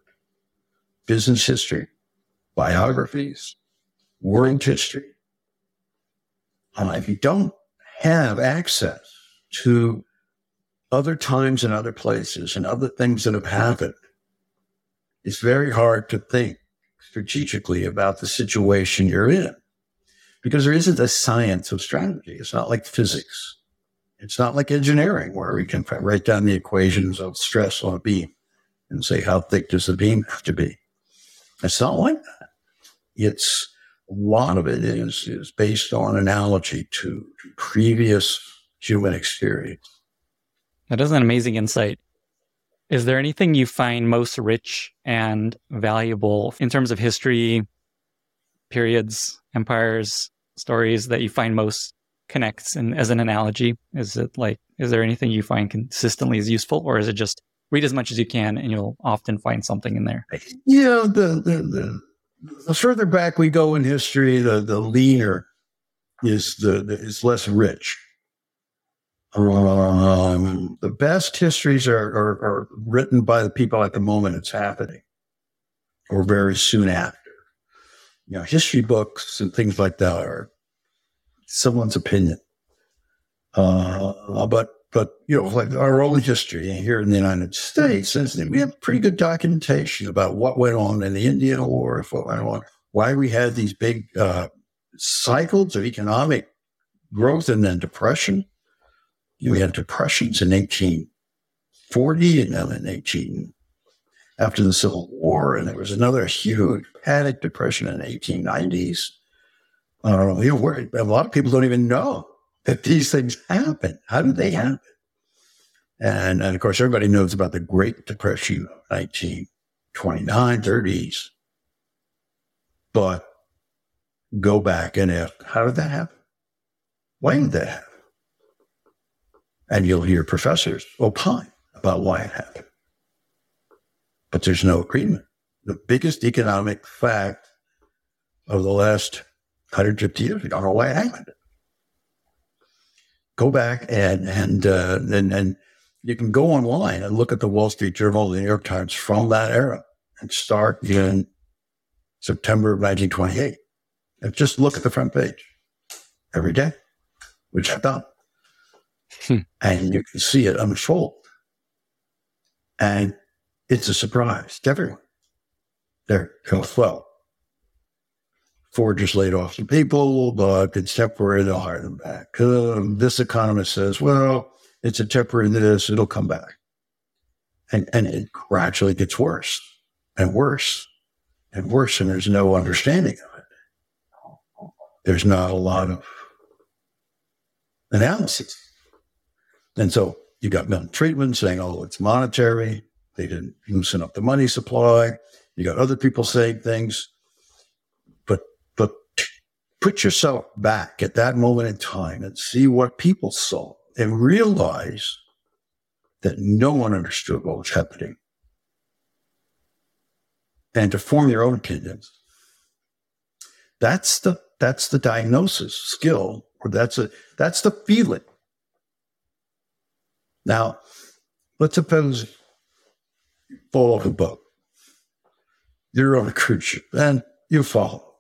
Business history, biographies, world history. Uh, if you don't have access to other times and other places and other things that have happened, it's very hard to think strategically about the situation you're in because there isn't a science of strategy. It's not like physics. It's not like engineering where we can write down the equations of stress on a beam and say, how thick does the beam have to be? It's not like that. It's a lot of it is, is based on analogy to, to previous human experience. That is an amazing insight. Is there anything you find most rich and valuable in terms of history, periods, empires, stories that you find most connects and as an analogy? Is it like, is there anything you find consistently is useful or is it just read as much as you can and you'll often find something in there? Yeah, the, the, the, the further back we go in history, the, the leaner is the, the is less rich. Um, the best histories are, are, are written by the people at the moment it's happening or very soon after. You know, history books and things like that are someone's opinion. Uh, but but you know, like our own history here in the United States, we have pretty good documentation about what went on in the Indian War, what went on, why we had these big uh, cycles of economic growth and then depression. We had depressions in 1840 and then in 18 after the Civil War, and there was another huge panic depression in the 1890s. Uh, you know, a lot of people don't even know that these things happen. How did they happen? And, and of course, everybody knows about the Great Depression of 1929, 30s. But go back and ask, how did that happen? When did that happen? And you'll hear professors opine about why it happened. But there's no agreement. The biggest economic fact of the last 150 years, we don't know why it happened. Go back and and uh, and, and you can go online and look at the Wall Street Journal, the New York Times from that era, and start in September of 1928, and just look at the front page every day, which I've done. Hmm. And you can see it unfold. And it's a surprise to everyone. They're, well, Ford just laid off some people, but it's temporary. They'll hire them back. Um, this economist says, well, it's a temporary this, it'll come back. And, and it gradually gets worse and worse and worse. And there's no understanding of it. There's not a lot of analysis. And so you got Milton Friedman saying, oh, it's monetary. They didn't loosen up the money supply. You got other people saying things. Put yourself back at that moment in time and see what people saw and realize that no one understood what was happening. And to form your own opinions. That's the that's the diagnosis skill, or that's a that's the feeling now, let's suppose you fall off a boat. You're on a cruise ship and you fall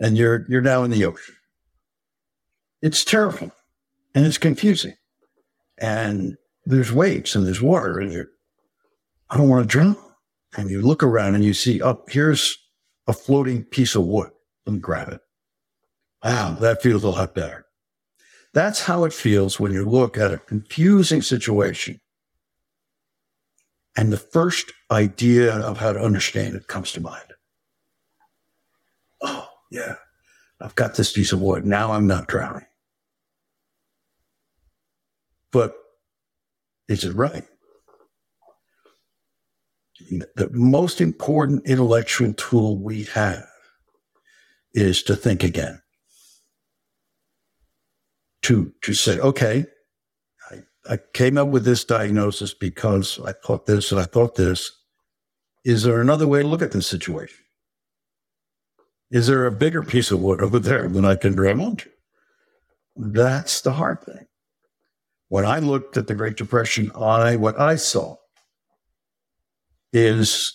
and you're, you're now in the ocean. It's terrifying and it's confusing. And there's waves and there's water and you're, I don't want to drown. And you look around and you see, up oh, here's a floating piece of wood. Let me grab it. Wow, that feels a lot better. That's how it feels when you look at a confusing situation. And the first idea of how to understand it comes to mind. Yeah, I've got this piece of wood. Now I'm not drowning. But is it right? The most important intellectual tool we have is to think again to to say, okay, I, I came up with this diagnosis because I thought this and I thought this. Is there another way to look at this situation? Is there a bigger piece of wood over there than I can grab onto? That's the hard thing. When I looked at the Great Depression, I what I saw is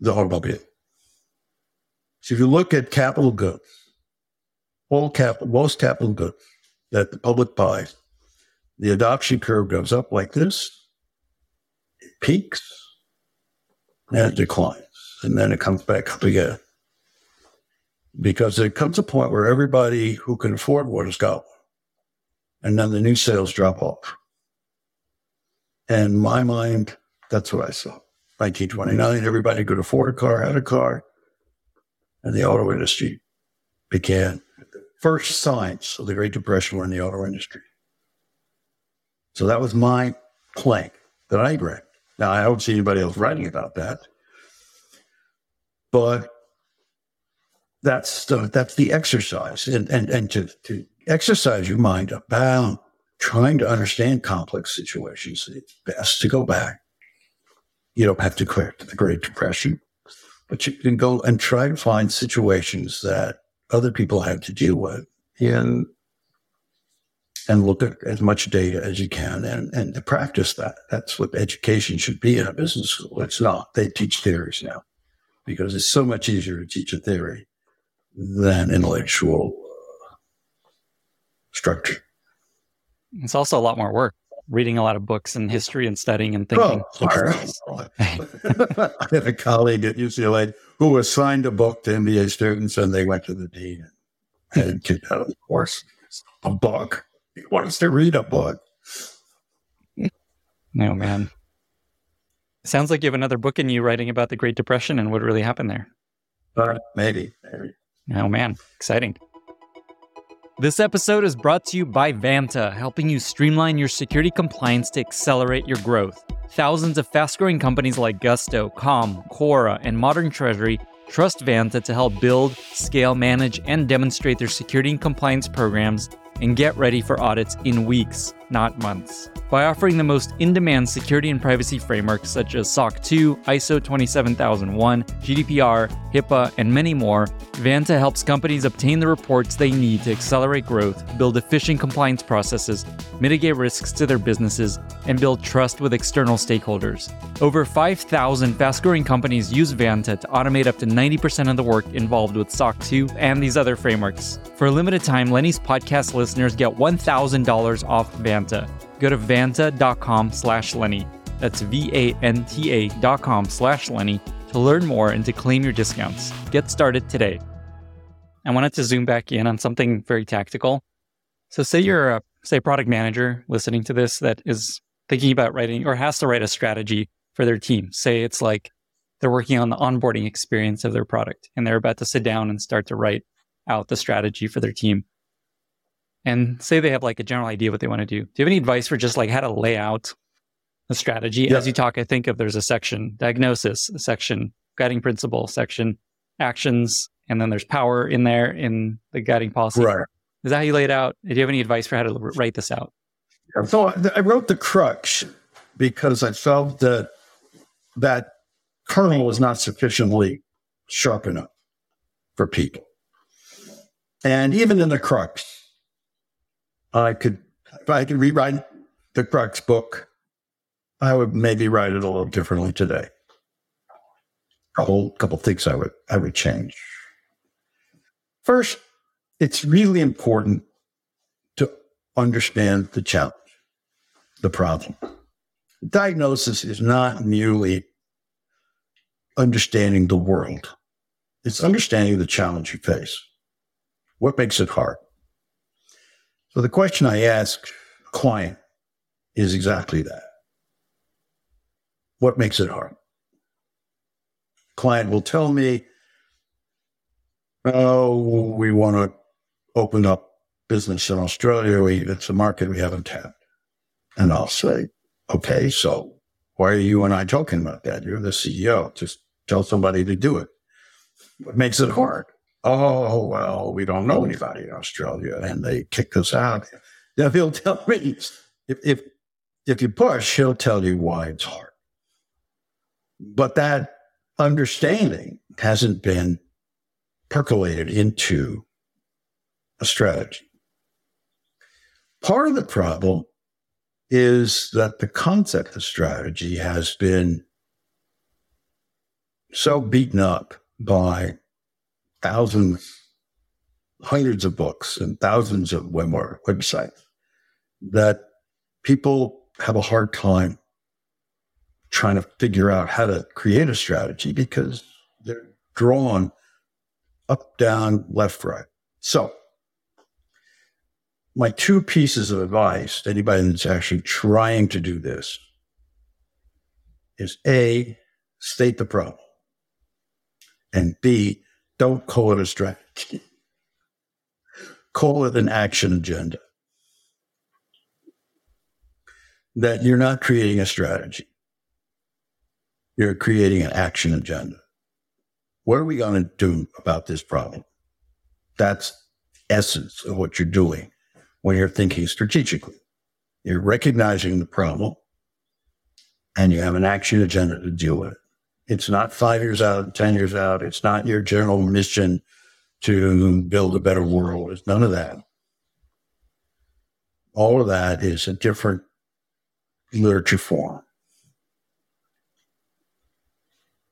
the automobile. So if you look at capital goods, all capital, most capital goods that the public buys, the adoption curve goes up like this, it peaks, and it declines, and then it comes back up again. Because there comes a point where everybody who can afford one has got one. And then the new sales drop off. And my mind, that's what I saw. 1929, everybody could afford a car, had a car, and the auto industry began The first signs of the Great Depression were in the auto industry. So that was my plank that I read. Now, I don't see anybody else writing about that, but that's the, that's the exercise. And, and, and to, to exercise your mind about trying to understand complex situations, it's best to go back. You don't have to go to the Great Depression, but you can go and try to find situations that other people have to deal with and and look at as much data as you can and, and practice that. That's what education should be in a business school. It's not. They teach theories now because it's so much easier to teach a theory than intellectual uh, structure. It's also a lot more work reading a lot of books and history and studying and thinking. Oh, I had a colleague at UCLA who assigned a book to MBA students and they went to the dean and kicked out of the course. A book. He wants to read a book. No, man. Sounds like you have another book in you writing about the Great Depression and what really happened there. Uh, maybe. maybe. Oh, man. Exciting. This episode is brought to you by Vanta, helping you streamline your security compliance to accelerate your growth. Thousands of fast growing companies like Gusto, Calm, Quora, and Modern Treasury trust Vanta to help build, scale, manage, and demonstrate their security and compliance programs and get ready for audits in weeks. Not months. By offering the most in demand security and privacy frameworks such as SOC 2, ISO 27001, GDPR, HIPAA, and many more, Vanta helps companies obtain the reports they need to accelerate growth, build efficient compliance processes, mitigate risks to their businesses, and build trust with external stakeholders. Over 5,000 fast growing companies use Vanta to automate up to 90% of the work involved with SOC 2 and these other frameworks. For a limited time, Lenny's podcast listeners get $1,000 off Vanta. Go to vanta.com slash Lenny. That's V-A-N-T-A dot com slash Lenny to learn more and to claim your discounts. Get started today. I wanted to zoom back in on something very tactical. So say you're a say product manager listening to this that is thinking about writing or has to write a strategy for their team. Say it's like they're working on the onboarding experience of their product and they're about to sit down and start to write out the strategy for their team. And say they have like a general idea of what they want to do. Do you have any advice for just like how to lay out a strategy? Yeah. As you talk, I think of there's a section diagnosis, a section guiding principle, section actions, and then there's power in there in the guiding policy. Right. Is that how you lay it out? Do you have any advice for how to write this out? So I wrote the crux because I felt that that kernel was not sufficiently sharp enough for people. And even in the crux, I could, if I could rewrite the crux book, I would maybe write it a little differently today. A whole couple things I would I would change. First, it's really important understand the challenge, the problem. Diagnosis is not merely understanding the world, it's understanding the challenge you face. What makes it hard? So the question I ask client is exactly that. What makes it hard? Client will tell me, oh, we want to open up business in Australia. We, it's a market we haven't tapped. And I'll say, okay, so why are you and I talking about that? You're the CEO. Just tell somebody to do it. What makes it hard? Oh, well, we don't know anybody in Australia and they kicked us out. Then he'll tell me, if, if, if you push, he'll tell you why it's hard. But that understanding hasn't been percolated into a strategy. Part of the problem is that the concept of strategy has been so beaten up by thousands, hundreds of books and thousands of web- websites that people have a hard time trying to figure out how to create a strategy because they're drawn up, down, left, right. So, my two pieces of advice to anybody that's actually trying to do this is A, state the problem, and B, don't call it a strategy. call it an action agenda. That you're not creating a strategy, you're creating an action agenda. What are we going to do about this problem? That's essence of what you're doing when you're thinking strategically. You're recognizing the problem and you have an action agenda to deal with it. It's not five years out, 10 years out. It's not your general mission to build a better world. It's none of that. All of that is a different literature form.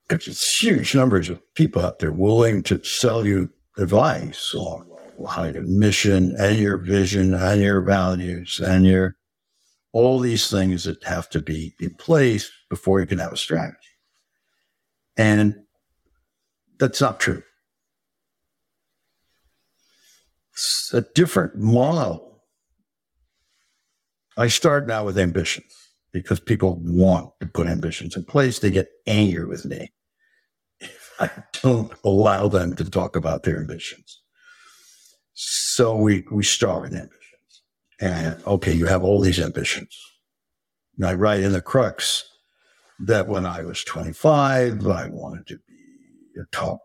There's huge numbers of people out there willing to sell you advice on your mission and your vision and your values and your all these things that have to be in place before you can have a strategy. And that's not true. It's a different model. I start now with ambitions because people want to put ambitions in place. They get angry with me if I don't allow them to talk about their ambitions. So we, we start with ambitions. And okay, you have all these ambitions. And I write in the crux that when I was 25, I wanted to be a top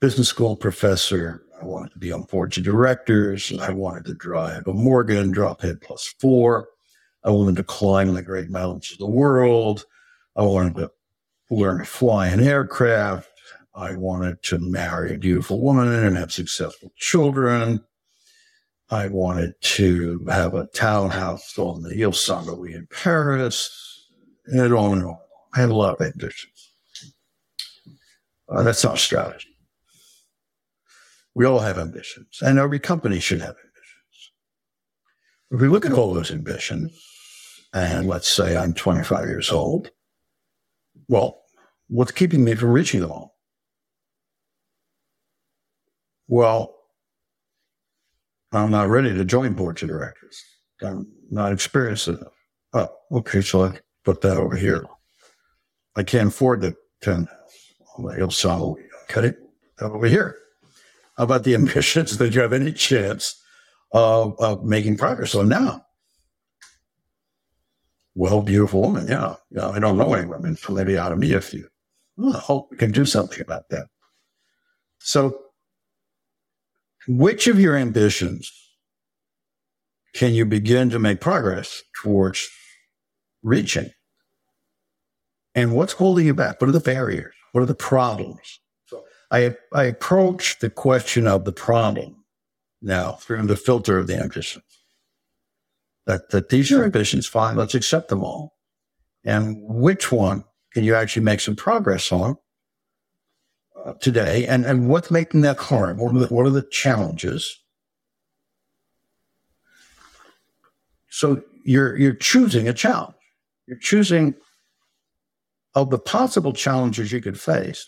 business school professor. I wanted to be on boards of directors. I wanted to drive a Morgan Drophead plus four. I wanted to climb the great mountains of the world. I wanted to learn to fly an aircraft. I wanted to marry a beautiful woman and have successful children. I wanted to have a townhouse on the Ile Saint Louis in Paris, and on and on. I had a lot of ambitions. Uh, that's not strategy. We all have ambitions, and every company should have ambitions. If we look at all those ambitions, and let's say I'm 25 years old, well, what's keeping me from reaching them all? Well, I'm not ready to join boards of directors. I'm not experienced enough. Oh, okay, so I put that over here. I can't afford the 10 I'll solve cut it over here. How about the ambitions that you have any chance of, of making progress on now? Well, beautiful woman, yeah. yeah. I don't know any women, so maybe out of me a few. Well, I hope we can do something about that. So, which of your ambitions can you begin to make progress towards reaching? And what's holding you back? What are the barriers? What are the problems? So I, I approach the question of the problem now through the filter of the ambitions. That, that these are ambitions, fine, let's accept them all. And which one can you actually make some progress on today? And, and what's making that hard? What are, the, what are the challenges? So you're, you're choosing a challenge. You're choosing of the possible challenges you could face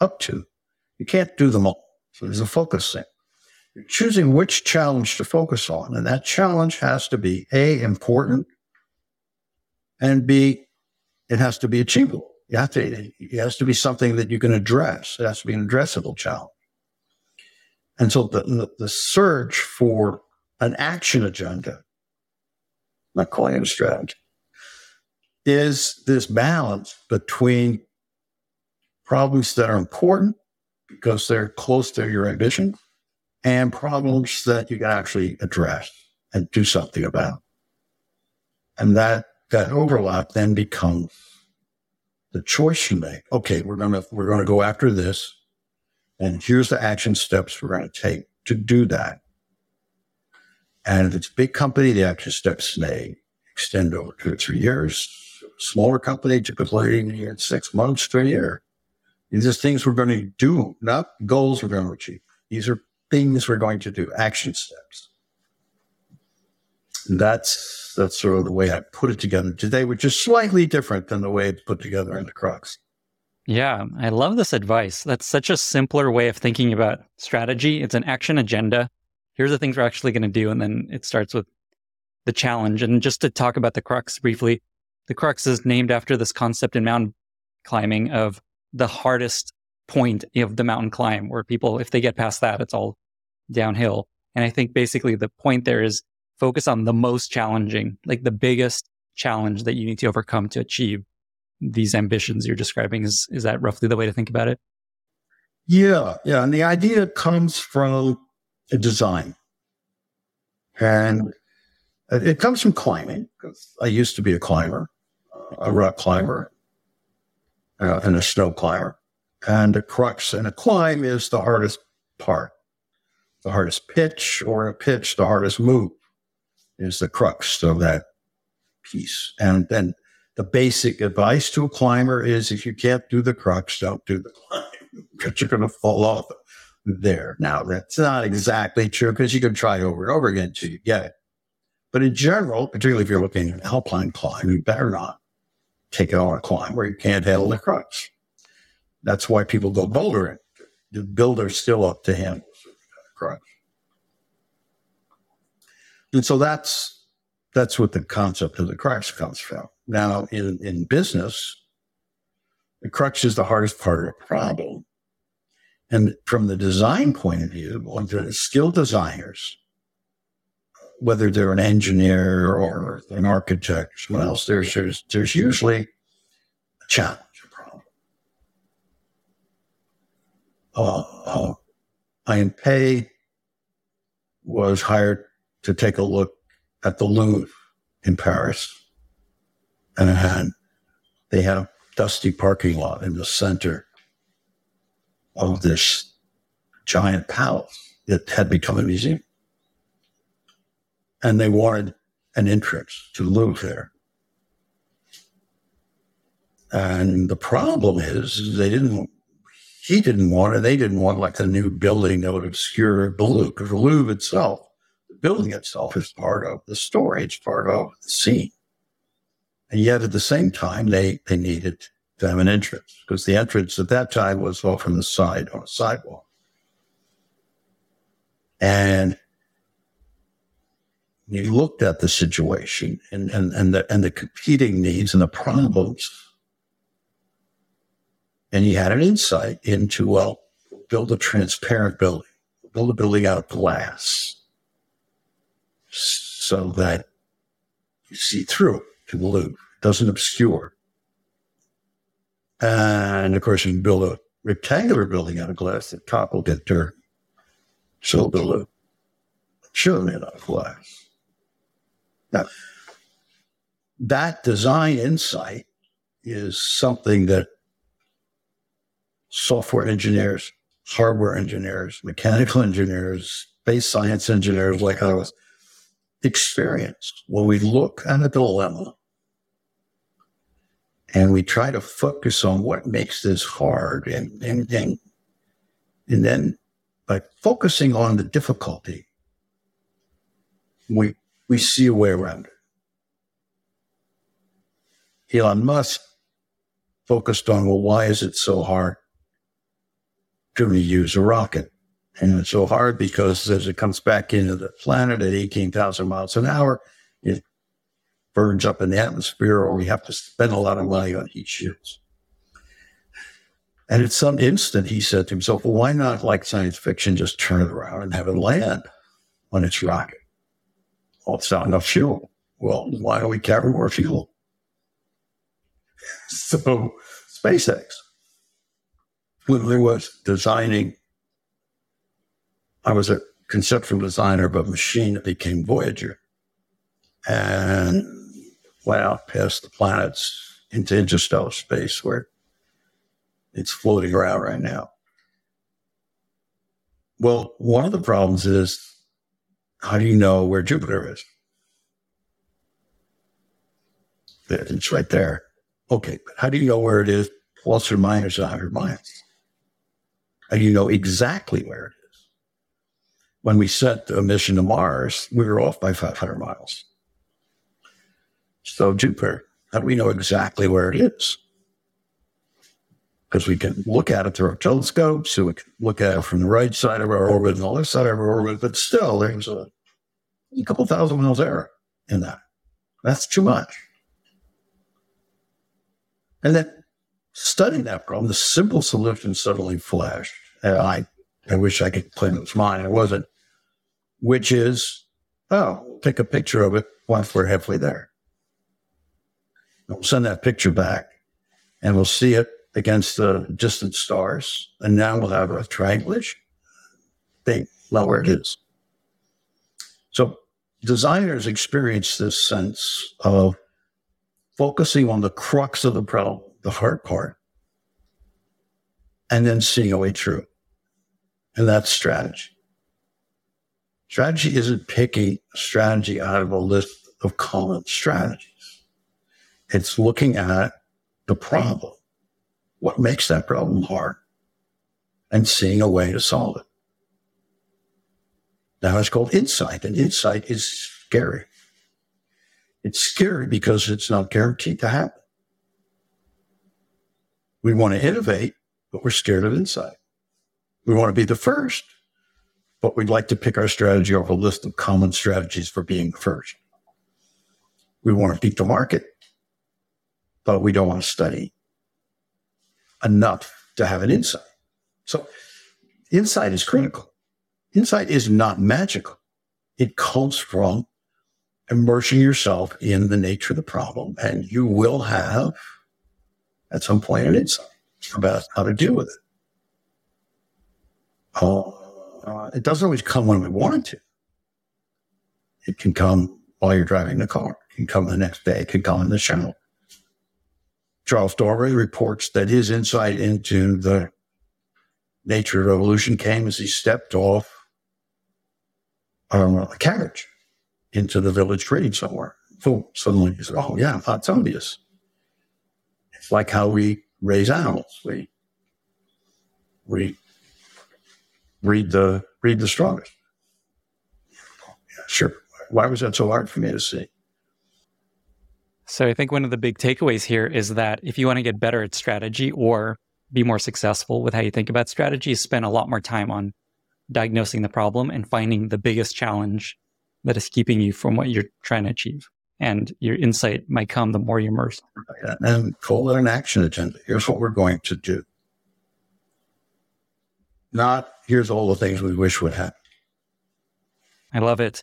up to. You can't do them all. So there's a focus thing. You're choosing which challenge to focus on. And that challenge has to be A, important, and B, it has to be achievable. You have to, it has to be something that you can address. It has to be an addressable challenge. And so the, the, the search for an action agenda, not calling it a strategy, is this balance between problems that are important because they're close to your ambition and problems that you can actually address and do something about. And that, that overlap then becomes the choice you make. Okay, we're to, we're to go after this. And here's the action steps we're going to take to do that. And if it's a big company, the action steps may extend over two or three years smaller company typically in six months to a year. These are things we're going to do, not goals we're going to achieve. These are things we're going to do, action steps. That's that's sort of the way I put it together today, which is slightly different than the way it's put together in the crux. Yeah, I love this advice. That's such a simpler way of thinking about strategy. It's an action agenda. Here's the things we're actually going to do. And then it starts with the challenge. And just to talk about the crux briefly, the crux is named after this concept in mountain climbing of the hardest point of the mountain climb, where people, if they get past that, it's all downhill. And I think basically the point there is focus on the most challenging, like the biggest challenge that you need to overcome to achieve these ambitions you're describing. Is is that roughly the way to think about it? Yeah, yeah. And the idea comes from a design. And it comes from climbing because I used to be a climber a rock climber uh, and a snow climber. And a crux in a climb is the hardest part. The hardest pitch or a pitch, the hardest move is the crux of that piece. And then the basic advice to a climber is if you can't do the crux, don't do the climb because you're going to fall off there. Now, that's not exactly true because you can try over and over again until you get it. But in general, particularly if you're looking at an alpine climb, you better not take it on a climb where you can't handle the crux. That's why people go bouldering. The builder's still up to handle crux. And so that's that's what the concept of the crux comes from. Now, in, in business, the crux is the hardest part of the problem. And from the design point of view, when the skilled designers, whether they're an engineer or an architect or someone else, there's, there's, there's usually a challenge, a problem. Uh, uh, I. M. Pei was hired to take a look at the Louvre in Paris. And they had a dusty parking lot in the center of this giant palace that had become a museum. And they wanted an entrance to Louvre there. And the problem is they didn't, he didn't want it. They didn't want like a new building that would obscure the Louvre the Louvre itself, building itself is part of the story. It's part of the scene. And yet at the same time, they, they needed to have an entrance because the entrance at that time was off from the side on a sidewalk. And you looked at the situation and, and, and, the, and the competing needs and the problems and he had an insight into, well, build a transparent building, build a building out of glass so that you see through to the. It doesn't obscure. And of course, you can build a rectangular building out of glass. The top will get dirt. So build a surely out of glass. Now, that design insight is something that software engineers, hardware engineers, mechanical engineers, space science engineers like I was experienced when we look at a dilemma and we try to focus on what makes this hard and, and, and, and then by focusing on the difficulty, we, we see a way around it. Elon Musk focused on, well, why is it so hard? to use a rocket. And it's so hard because as it comes back into the planet at 18,000 miles an hour, it burns up in the atmosphere, or we have to spend a lot of money on heat shields. And at some instant, he said to himself, well, why not, like science fiction, just turn it around and have it land on its rocket? Well, it's not enough fuel. Well, why don't we carry more fuel? So, SpaceX when I was designing, I was a conceptual designer of a machine that became Voyager and went out past the planets into interstellar space where it's floating around right now. Well, one of the problems is how do you know where Jupiter is? It's right there. Okay, but how do you know where it is plus or minus 100 miles? and you know exactly where it is. When we sent a mission to Mars, we were off by 500 miles. So Jupiter, how do we know exactly where it is? Because we can look at it through our telescopes, so we can look at it from the right side of our orbit and the left side of our orbit, but still there's a, a couple thousand miles error in that. That's too much. And then studying that problem, the simple solution suddenly flashed. And I, I wish I could claim it was mine. It wasn't, which is, oh, take a picture of it once we're halfway there. We'll send that picture back and we'll see it against the distant stars. And now we'll have a triangulation. They know where it is. So designers experience this sense of focusing on the crux of the problem the hard part, and then seeing a way through. And that's strategy. Strategy isn't picking strategy out of a list of common strategies. It's looking at the problem, what makes that problem hard, and seeing a way to solve it. Now it's called insight, and insight is scary. It's scary because it's not guaranteed to happen. We want to innovate, but we're scared of insight. We want to be the first, but we'd like to pick our strategy off a list of common strategies for being first. We want to beat the market, but we don't want to study enough to have an insight. So insight is critical. Insight is not magical. It comes from immersing yourself in the nature of the problem and you will have at some point an insight about how to deal with it. Oh, Uh, it doesn't always come when we want it to. It can come while you're driving the car. It can come the next day, It can come in the shower. Charles Darwin reports that his insight into the nature of evolution came as he stepped off um, a carriage into the village green somewhere. So suddenly he said, Oh, yeah, that's obvious. It's like how we raise animals. We, we read the, read the strongest. Yeah, sure. Why was that so hard for me to see? So I think one of the big takeaways here is that if you want to get better at strategy or be more successful with how you think about strategy, spend a lot more time on diagnosing the problem and finding the biggest challenge that is keeping you from what you're trying to achieve. And your insight might come the more you immerse. And call it an action agenda. Here's what we're going to do. Not here's all the things we wish would happen. I love it.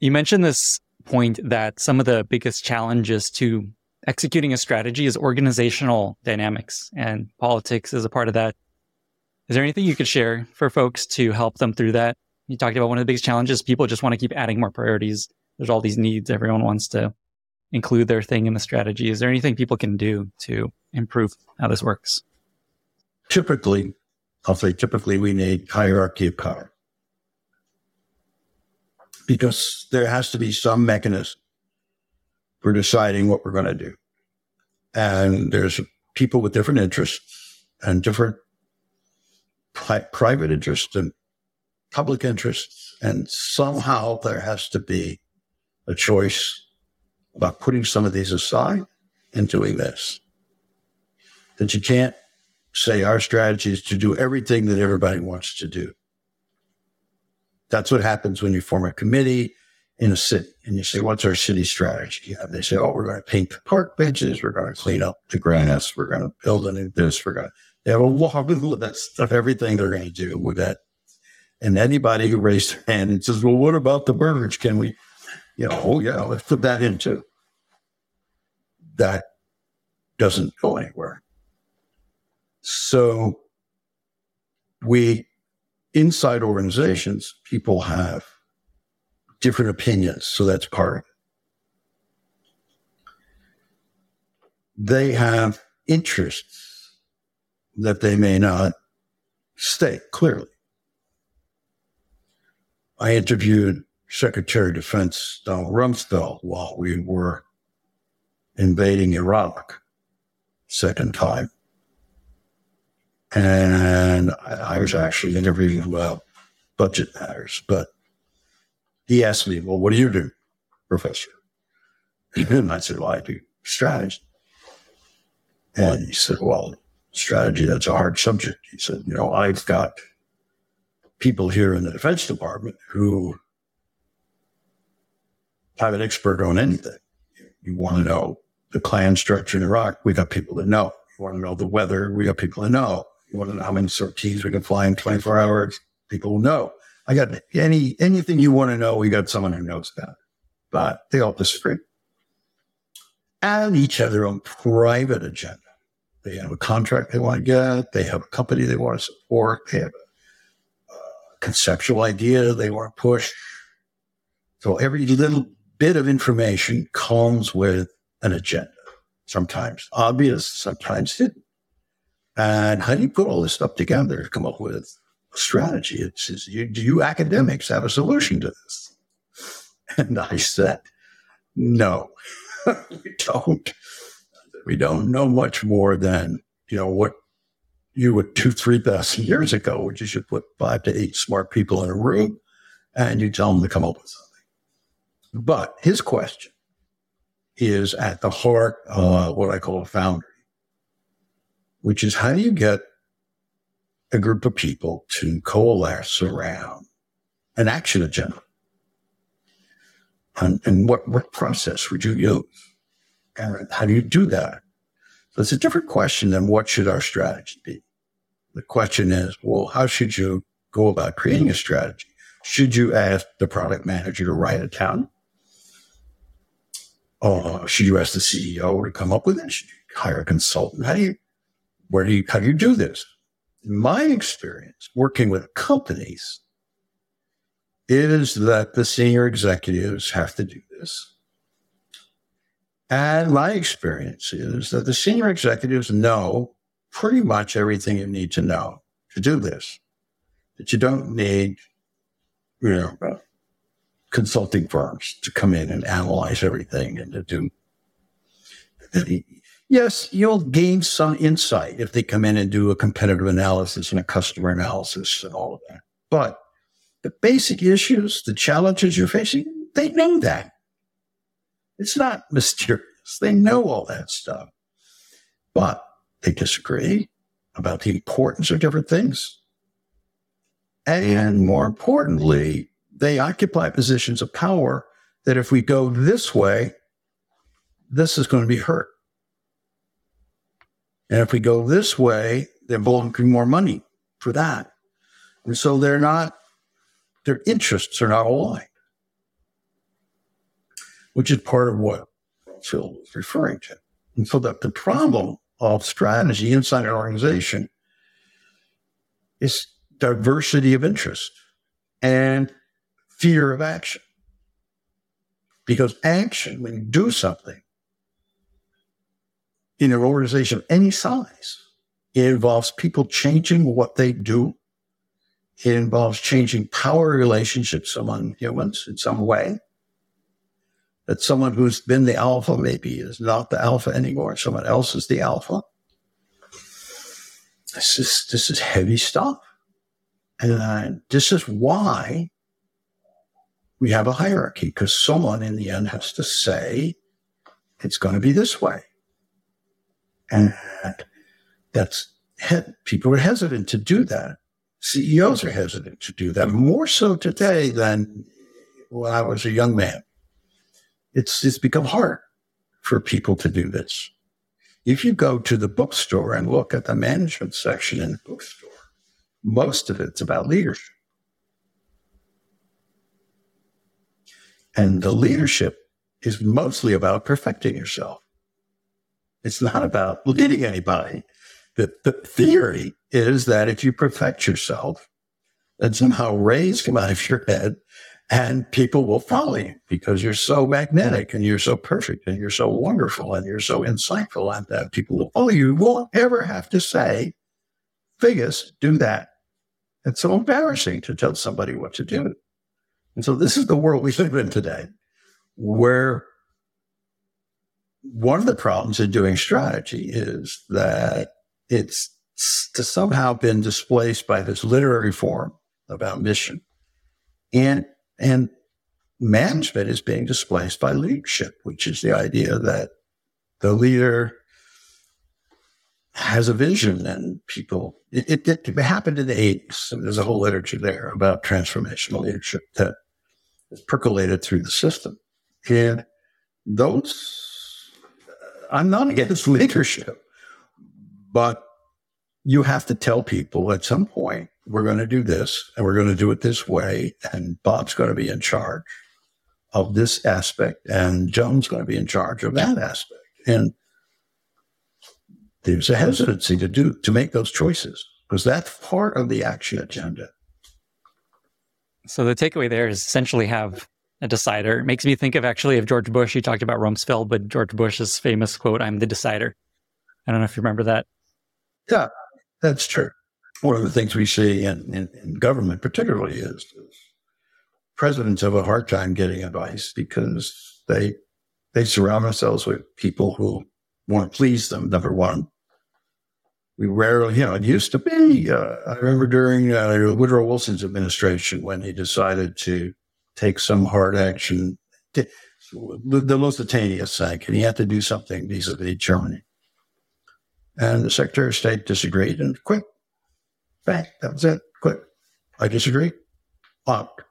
You mentioned this point that some of the biggest challenges to executing a strategy is organizational dynamics, and politics is a part of that. Is there anything you could share for folks to help them through that? You talked about one of the biggest challenges. People just want to keep adding more priorities. There's all these needs. Everyone wants to include their thing in the strategy. Is there anything people can do to improve how this works? Typically, I'll say typically we need hierarchy of power because there has to be some mechanism for deciding what we're going to do. And there's people with different interests and different pri- private interests and public interests. And somehow there has to be a choice about putting some of these aside and doing this. That you can't say our strategy is to do everything that everybody wants to do. That's what happens when you form a committee in a city and you say, what's our city strategy? And they say, oh, we're going to paint the park benches. We're going to clean up the grass. We're going to build a new this. We're going to they have a long list of everything they're going to do with that. And anybody who raised their hand and says, well, what about the birds? Can we, you know, oh, yeah, let's put that in too. That doesn't go anywhere. So we inside organizations, people have different opinions. So that's part. They have interests that they may not state clearly. I interviewed Secretary of Defense Donald Rumsfeld while we were invading Iraq second time. And I was actually interviewing about budget matters, but he asked me, Well, what do you do, Professor? And I said, Well, I do strategy. And he said, Well, strategy, that's a hard subject. He said, You know, I've got people here in the Defense Department who have an expert on anything. You want to know the clan structure in Iraq? We got people that know. You want to know the weather? We got people that know. You want to know how many sorties we can fly in 24 hours? People will know. I got any anything you want to know, we got someone who knows it. But they all disagree. And each have their own private agenda. They have a contract they want to get, they have a company they want to support, they have a, a conceptual idea they want to push. So every little bit of information comes with an agenda, sometimes obvious, sometimes hidden. And how do you put all this stuff together to come up with a strategy. It says, you, do you academics have a solution to this? And I said, no, we don't. We don't know much more than, you know, what you would two, 3,000 years ago, which you should put five to eight smart people in a room and you tell them to come up with something. But his question is at the heart of what I call a foundry, which is how do you get a group of people to coalesce around an action agenda. And, and what, what process would you use? And how do you do that? So it's a different question than what should our strategy be? The question is, well, how should you go about creating a strategy? Should you ask the product manager to write it down? Or should you ask the CEO to come up with it? Should you hire a consultant? How do you, where do you, how do you do this? my experience working with companies is that the senior executives have to do this. And my experience is that the senior executives know pretty much everything you need to know to do this. That you don't need, you know, consulting firms to come in and analyze everything and to do. Yes, you'll gain some insight if they come in and do a competitive analysis and a customer analysis and all of that. But the basic issues, the challenges you're facing, they know that. It's not mysterious. They know all that stuff. But they disagree about the importance of different things. And more importantly, they occupy positions of power that if we go this way, this is going to be hurt. And if we go this way, they're blocking more money for that. And so they're not, their interests are not aligned, which is part of what Phil was referring to. And so that the problem of strategy inside an organization is diversity of interest and fear of action. Because action, when you do something in an organization of any size, it involves people changing what they do. It involves changing power relationships among humans in some way. That someone who's been the alpha maybe is not the alpha anymore. Someone else is the alpha. This is this is heavy stuff. And this is why we have a hierarchy because someone in the end has to say it's going to be this way. Mm. And that's people are hesitant to do that. CEOs are hesitant to do that more so today than when I was a young man. It's, it's become hard for people to do this. If you go to the bookstore and look at the management section in the bookstore, most of it's about leadership. And the leadership is mostly about perfecting yourself. It's not about leading anybody. The, the theory is that if you perfect yourself, then somehow rays come out of your head and people will follow you because you're so magnetic and you're so perfect and you're so wonderful and you're so insightful and that people will follow you. You won't ever have to say, Figgis, do that. It's so embarrassing to tell somebody what to do. And so this is the world we live in today, where one of the problems in doing strategy is that it's somehow been displaced by this literary form about mission. And, and management is being displaced by leadership, which is the idea that the leader has a vision and people, it, it, it happened in the 80s. And there's a whole literature there about transformational leadership that is percolated through the system. And those, I'm not against leadership, but you have to tell people at some point, we're going to do this and we're going to do it this way. And Bob's going to be in charge of this aspect and Joan's going to be in charge of that aspect. And there's a hesitancy to do, to make those choices because that's part of the action agenda. So the takeaway there is essentially have a decider. It makes me think of actually of George Bush. He talked about Rumsfeld, but George Bush's famous quote, I'm the decider. I don't know if you remember that. Yeah, that's true. One of the things we see in, in, in government, particularly, is, is presidents have a hard time getting advice because they they surround themselves with people who want to please them. Number one, we rarely, you know, it used to be. Uh, I remember during uh, Woodrow Wilson's administration when he decided to take some hard action. To, the Lusitania sank, and he had to do something vis-a-vis Germany. And the Secretary of State disagreed and quit. Bang, that was it. Quit. I disagree. Locked.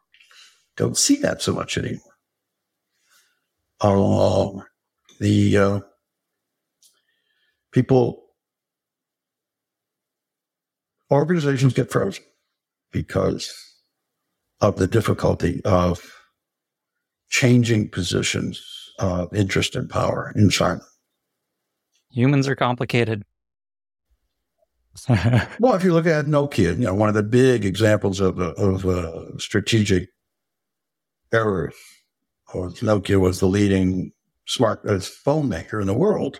Don't see that so much anymore. The uh, people, organizations get frozen because of the difficulty of changing positions of interest and power in China. Humans are complicated. well, if you look at Nokia, you know, one of the big examples of, of uh, strategic errors, or Nokia was the leading smartest phone maker in the world.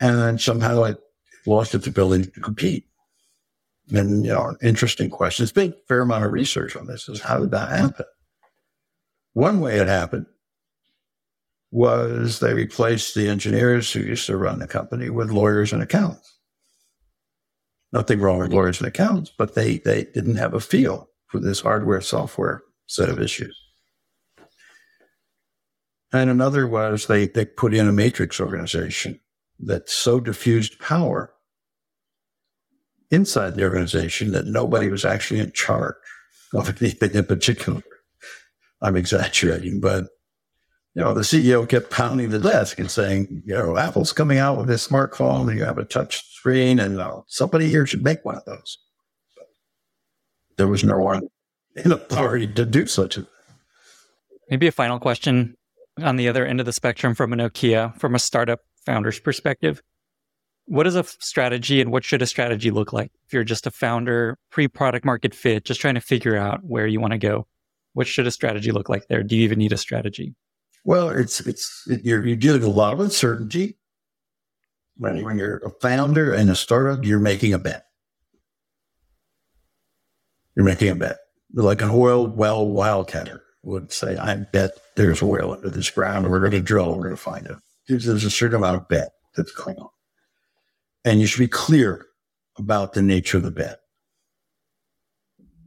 And somehow it lost its ability to compete. And, you know, interesting question. There's been a fair amount of research on this is how did that happen? One way it happened was they replaced the engineers who used to run the company with lawyers and accountants. Nothing wrong with lawyers and accountants, but they, they didn't have a feel for this hardware software set of issues. And another was they, they put in a matrix organization that so diffused power inside the organization that nobody was actually in charge of anything in particular. I'm exaggerating, but you know, the CEO kept pounding the desk and saying, you know, Apple's coming out with this smartphone and you have a touch screen and uh, somebody here should make one of those. But there was no one in authority to do such a Maybe a final question on the other end of the spectrum from a Nokia, from a startup founder's perspective. What is a strategy and what should a strategy look like if you're just a founder, pre product market fit, just trying to figure out where you want to go? What should a strategy look like there? Do you even need a strategy? Well, it's it's it, you're you're dealing with a lot of uncertainty. When, when you're a founder and a startup, you're making a bet. You're making a bet, like an oil well wildcatter would say. I bet there's oil under this ground. We're going to drill. We're going to find it. There's, there's a certain amount of bet that's going on, and you should be clear about the nature of the bet.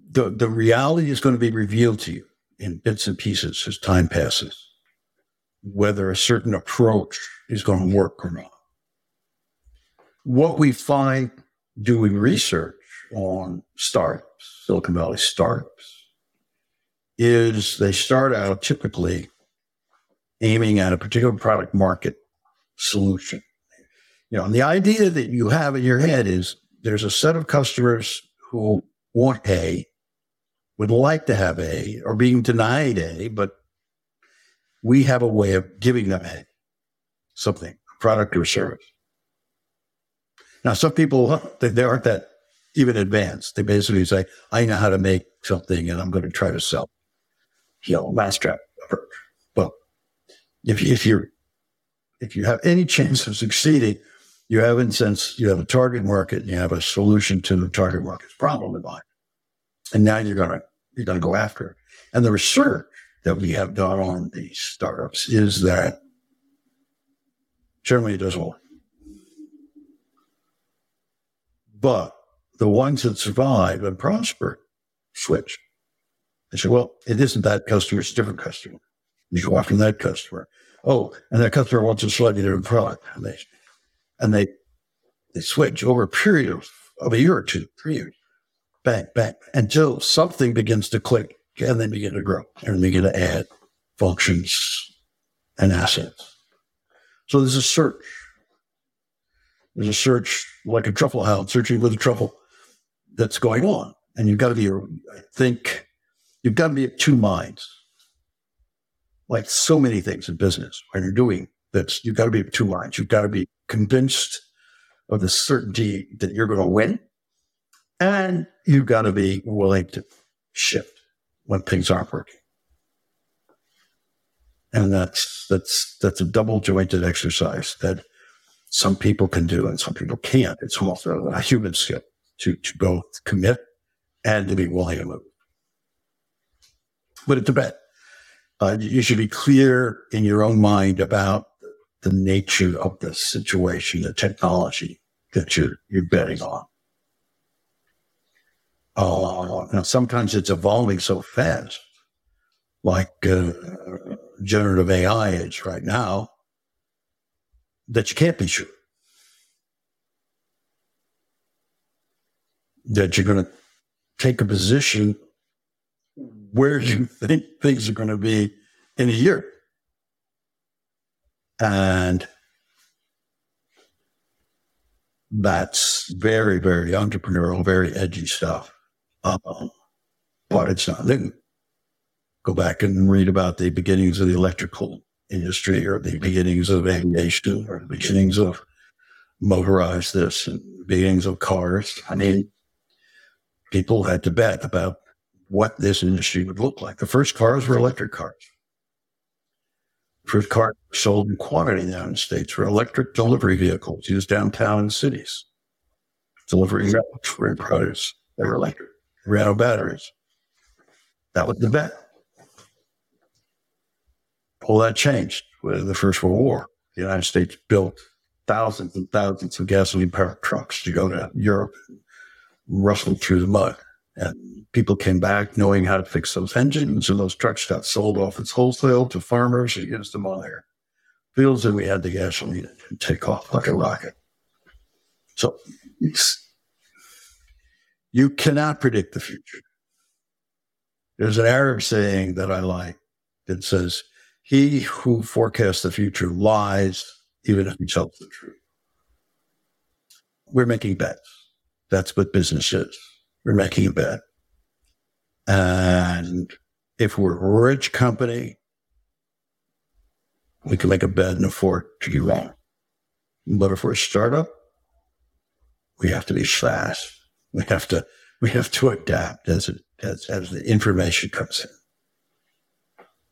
The the reality is going to be revealed to you in bits and pieces as time passes whether a certain approach is going to work or not. What we find doing research on startups, Silicon Valley startups, is they start out typically aiming at a particular product market solution. You know, and the idea that you have in your head is there's a set of customers who want A, would like to have A, or being denied A, but we have a way of giving them a, something, a product or service. Now, some people, they, they aren't that even advanced. They basically say, I know how to make something and I'm going to try to sell, you know, mousetrap approach. Well, if, if you're, if you have any chance of succeeding, you haven't since you have a target market and you have a solution to the target market's problem in mind. And now you're going to, you're going to go after it. And the research that we have done on these startups is that generally it doesn't work. But the ones that survive and prosper switch. They say, well, it isn't that customer, it's a different customer. You go after that customer. Oh, and that customer wants a slightly different product. And they, and they, they switch over a period of, of a year or two, three years. Bang, bang, until something begins to click and then begin to grow and begin to add functions and assets. So there's a search. There's a search like a truffle hound searching for the truffle that's going on. And you've got to be, I think, you've got to be of two minds. Like so many things in business, when you're doing this, you've got to be two minds. You've got to be convinced of the certainty that you're going to win. And you've got to be willing to shift when things aren't working. And that's that's that's a double jointed exercise that some people can do and some people can't. It's almost a, human skill to to both commit and to be willing to move. But a bet. Uh, you should be clear in your own mind about the nature of the situation, the technology that you're you're betting on. Oh, now sometimes it's evolving so fast, like uh, generative AI is right now, that you can't be sure that you're going to take a position where you think things are going to be in a year. And that's very, very entrepreneurial, very edgy stuff. Um, but it's not new. Go back and read about the beginnings of the electrical industry or the beginnings of aviation or the beginnings of motorized this and beginnings of cars. I mean, people had to bet about what this industry would look like. The first cars were electric cars. First cars sold in quantity in the United States were electric delivery vehicles used downtown in cities. delivering routes produce. They were electric. Ran on batteries. That was the bet. All that changed with the First World War. The United States built thousands and thousands of gasoline powered trucks to go to Europe and rustle through the mud. And people came back knowing how to fix those engines, and those trucks got sold off as wholesale to farmers who used them on their fields, and we had the gasoline take off like a rocket. So you cannot predict the future. There's an Arab saying that I like that says, He who forecasts the future lies, even if he tells the truth. We're making bets. That's what business is. We're making a bet. And if we're a rich company, we can make a bet and afford to be wrong. But if we're a startup, we have to be fast. We have to we have to adapt as it as, as the information comes in.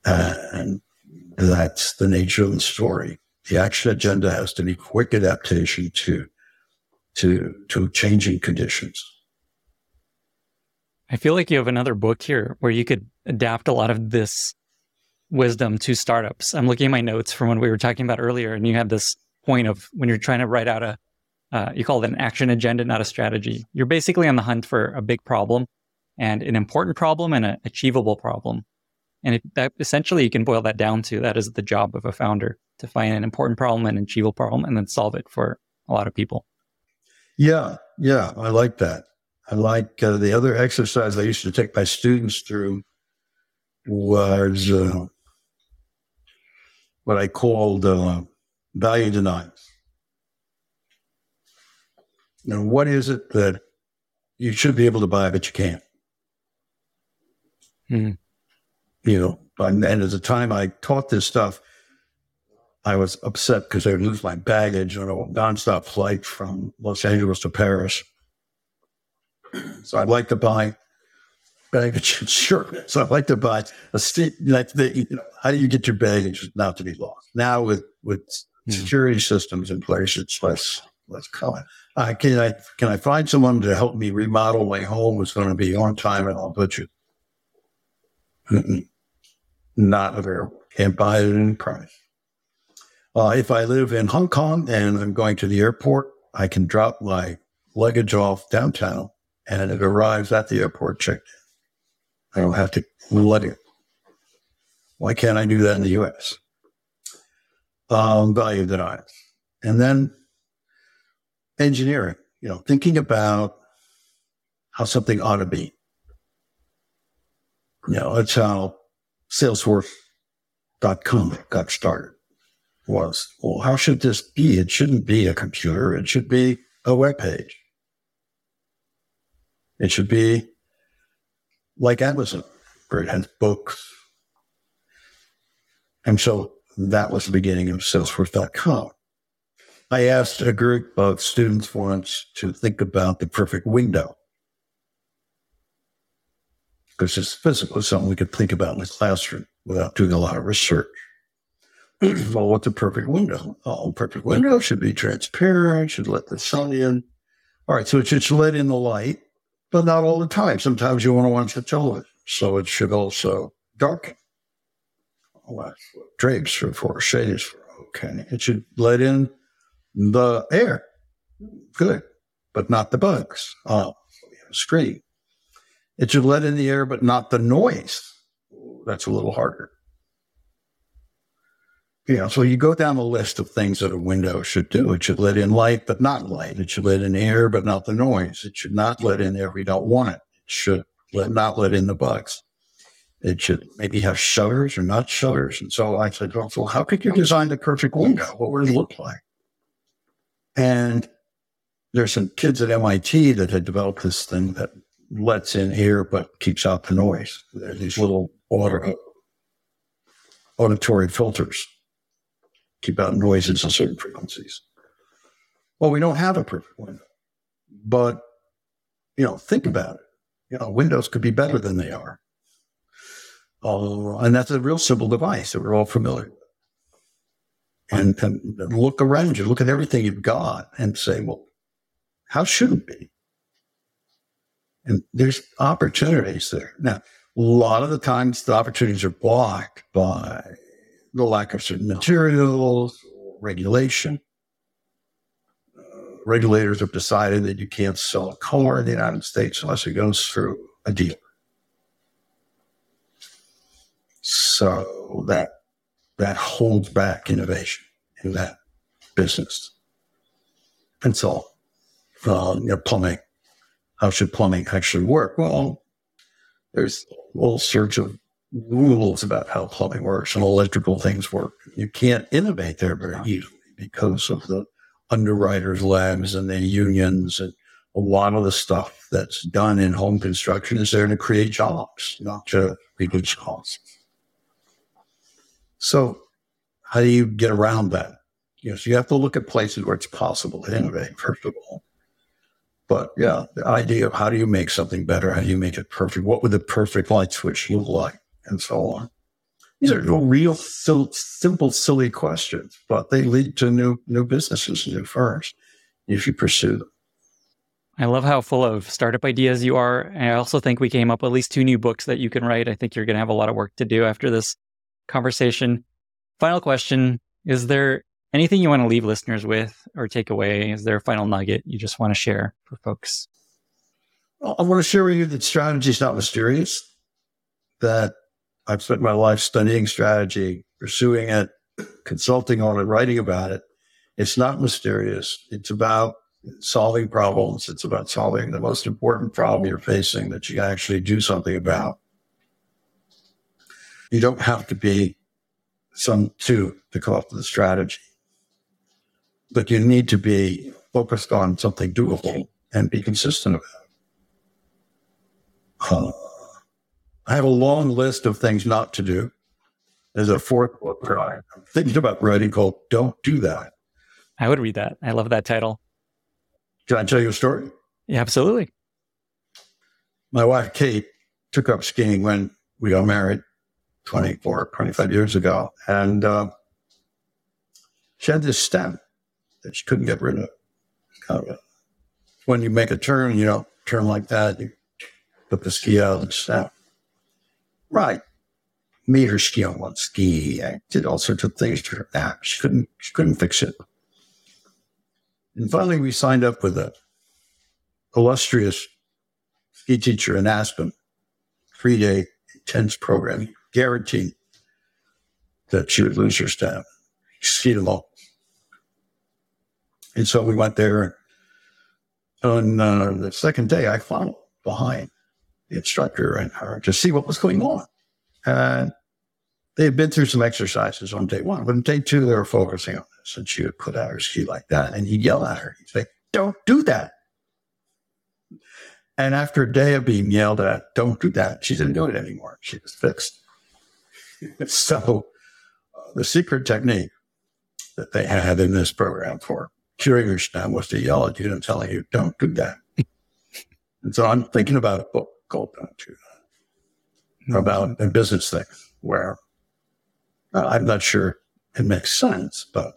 And that's the nature of the story. The action agenda has to be quick adaptation to to to changing conditions. I feel like you have another book here where you could adapt a lot of this wisdom to startups. I'm looking at my notes from when we were talking about earlier, and you had this point of when you're trying to write out a, uh, you call it an action agenda, not a strategy. You're basically on the hunt for a big problem and an important problem and an achievable problem. And that essentially you can boil that down to that is the job of a founder to find an important problem and an achievable problem and then solve it for a lot of people. Yeah, yeah, I like that. I like uh, the other exercise I used to take my students through was uh, what I called uh, value denial. Now, what is it that you should be able to buy, but you can't? Hmm. You know, and, and at the time I taught this stuff, I was upset because I would lose my baggage on a nonstop flight from Los Angeles to Paris. So I'd like to buy baggage. Sure. So I'd like to buy a state like the, you know, how do you get your baggage not to be lost? Now with with mm. security systems in place, it's less less common. Uh, can I can I find someone to help me remodel my home? It's going to be on time and on budget. Mm-mm. Not available. Can't buy it at any price. Uh, if I live in Hong Kong and I'm going to the airport, I can drop my luggage off downtown and it arrives at the airport checked in. I don't have to let it. Why can't I do that in the US? Um, value denial. And then engineering, you know, thinking about how something ought to be. You know, that's how Salesforce.com got started. Was, well, how should this be? It shouldn't be a computer. It should be a web page. It should be like Amazon, where it has books. And so that was the beginning of Salesforce.com. I asked a group of students once to think about the perfect window. Because it's physical, something we could think about in the classroom without doing a lot of research. well, what's a perfect window? Oh, perfect window should be transparent, should let the sun in. All right, so it should let in the light but not all the time. Sometimes you want to watch the television, so it should also darken. Drapes are for, shades for. Okay, it should let in the air. Good, but not the bugs. Oh, screen. It should let in the air, but not the noise. That's a little harder. You know, so you go down the list of things that a window should do. It should let in light, but not light. It should let in air, but not the noise. It should not let in air you don't want it. It should let, not let in the bugs. It should maybe have shutters or not shutters. And so I said, well, so how could you design the perfect window? What would it look like? And there's some kids at MIT that had developed this thing that lets in air but keeps out the noise. These little auditory filters keep out noises at certain frequencies. Well, we don't have a perfect window, but you know, think about it. You know, windows could be better than they are. Uh, and that's a real simple device that we're all familiar with. and, and look around you, look at everything you've got and say, well, how should it be? And there's opportunities there. Now, a lot of the times the opportunities are blocked by the lack of certain materials, regulation. Uh, regulators have decided that you can't sell a car in the United States unless it goes through a dealer. So that that holds back innovation in that business. And so, uh, you know, plumbing. How should plumbing actually work? Well, there's all sorts of rules about how plumbing works and electrical things work. You can't innovate there very uh-huh. easily because of the underwriters' labs and the unions and a lot of the stuff that's done in home construction is there to create jobs, not to reduce costs. So, how do you get around that? You know, so you have to look at places where it's possible to innovate, first of all. But yeah, the idea of how do you make something better? How do you make it perfect? What would the perfect light switch look like? And so on. These are real simple, silly questions, but they lead to new new businesses, new firms, if you pursue them. I love how full of startup ideas you are. And I also think we came up with at least two new books that you can write. I think you're going to have a lot of work to do after this conversation. Final question Is there anything you want to leave listeners with or take away? Is there a final nugget you just want to share for folks? I want to share with you that strategy is not mysterious, that I've spent my life studying strategy, pursuing it, consulting on it, writing about it. It's not mysterious. It's about solving problems. It's about solving the most important problem you're facing that you actually do something about. You don't have to be some two to come up with a strategy, but you need to be focused on something doable and be consistent about it. Uh, I have a long list of things not to do. There's a fourth book that I'm thinking about writing called Don't Do That. I would read that. I love that title. Can I tell you a story? Yeah, absolutely. My wife, Kate, took up skiing when we got married 24, 25 years ago. And uh, she had this stem that she couldn't get rid of. Kind of when you make a turn, you know, turn like that, you put the ski out and snap. Right. Made her ski on one ski. I did all sorts of things to her. Nah, she couldn't, she couldn't fix it. And finally, we signed up with a illustrious ski teacher in Aspen, three day intense program, guaranteed that she would lose her staff. Skied along. And so we went there. And on uh, the second day, I followed behind the instructor and her to see what was going on. And they had been through some exercises on day one, but on day two, they were focusing on this. And she would put out her ski like that. And he'd yell at her. He'd say, Don't do that. And after a day of being yelled at, don't do that, she didn't do it anymore. She was fixed. so, uh, the secret technique that they had in this program for curing your stem was to yell at you and telling you, don't do that. and so I'm thinking about a book called Don't Do That about a business thing where uh, I'm not sure it makes sense, but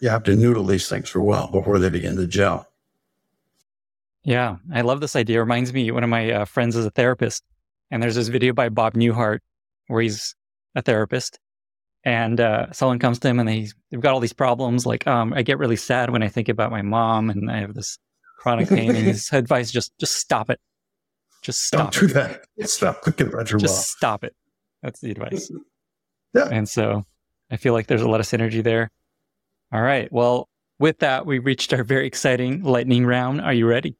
you have to noodle these things for a while before they begin to gel. Yeah, I love this idea. It reminds me, one of my uh, friends is a therapist, and there's this video by Bob Newhart where he's a therapist, and uh, someone comes to him and they, they've got all these problems. Like, um, I get really sad when I think about my mom, and I have this chronic pain. and his advice just just stop it, just stop. Don't do that. Stop at your Just mom. stop it. That's the advice. Yeah. And so I feel like there's a lot of synergy there. All right. Well, with that, we reached our very exciting lightning round. Are you ready?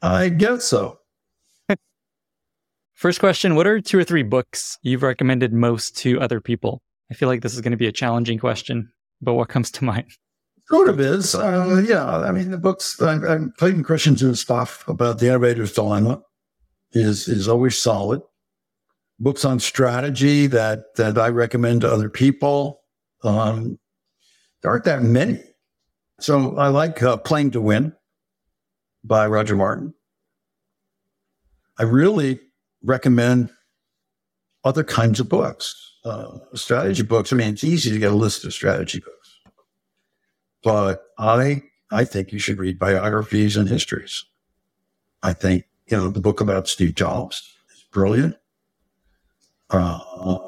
I guess so. First question What are two or three books you've recommended most to other people? I feel like this is going to be a challenging question, but what comes to mind? Sort of is. Uh, yeah. I mean, the books, I, I'm Clayton Christensen's stuff about the innovator's dilemma is, is always solid. Books on strategy that, that I recommend to other people. Um, there aren't that many. So I like uh, Playing to Win by Roger Martin. I really recommend other kinds of books. uh, strategy books. I mean, it's easy to get a list of strategy books, but I I think you should read biographies and histories. I think you know the book about Steve Jobs is brilliant. Uh,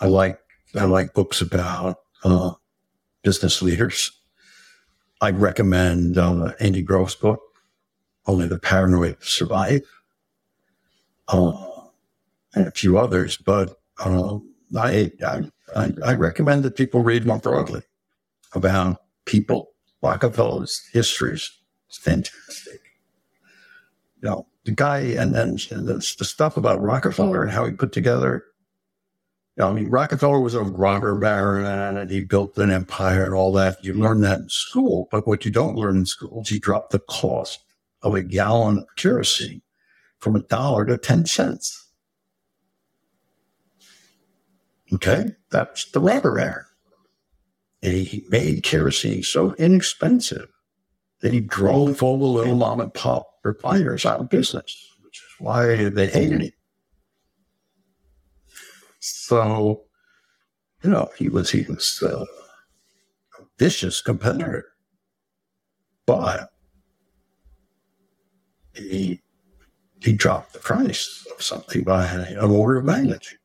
I like I like books about uh, business leaders. I recommend uh, Andy Grove's book, Only the Paranoid Survive, uh, and a few others. But uh, I, I, I recommend that people read more broadly about people. Rockefeller's histories is fantastic. You know, the guy and then and the, the stuff about Rockefeller and how he put together you know, I mean, Rockefeller was a robber baron and he built an empire and all that. You learn that in school, but what you don't learn in school is he dropped the cost of a gallon of kerosene from a dollar to 10 cents. Okay, that's the robber baron. And he made kerosene so inexpensive that he drove all the little mom and pop refiners out of business, which is why they hated him. So, you know, he was he was uh, a vicious competitor, but he he dropped the price of something by an order of magnitude.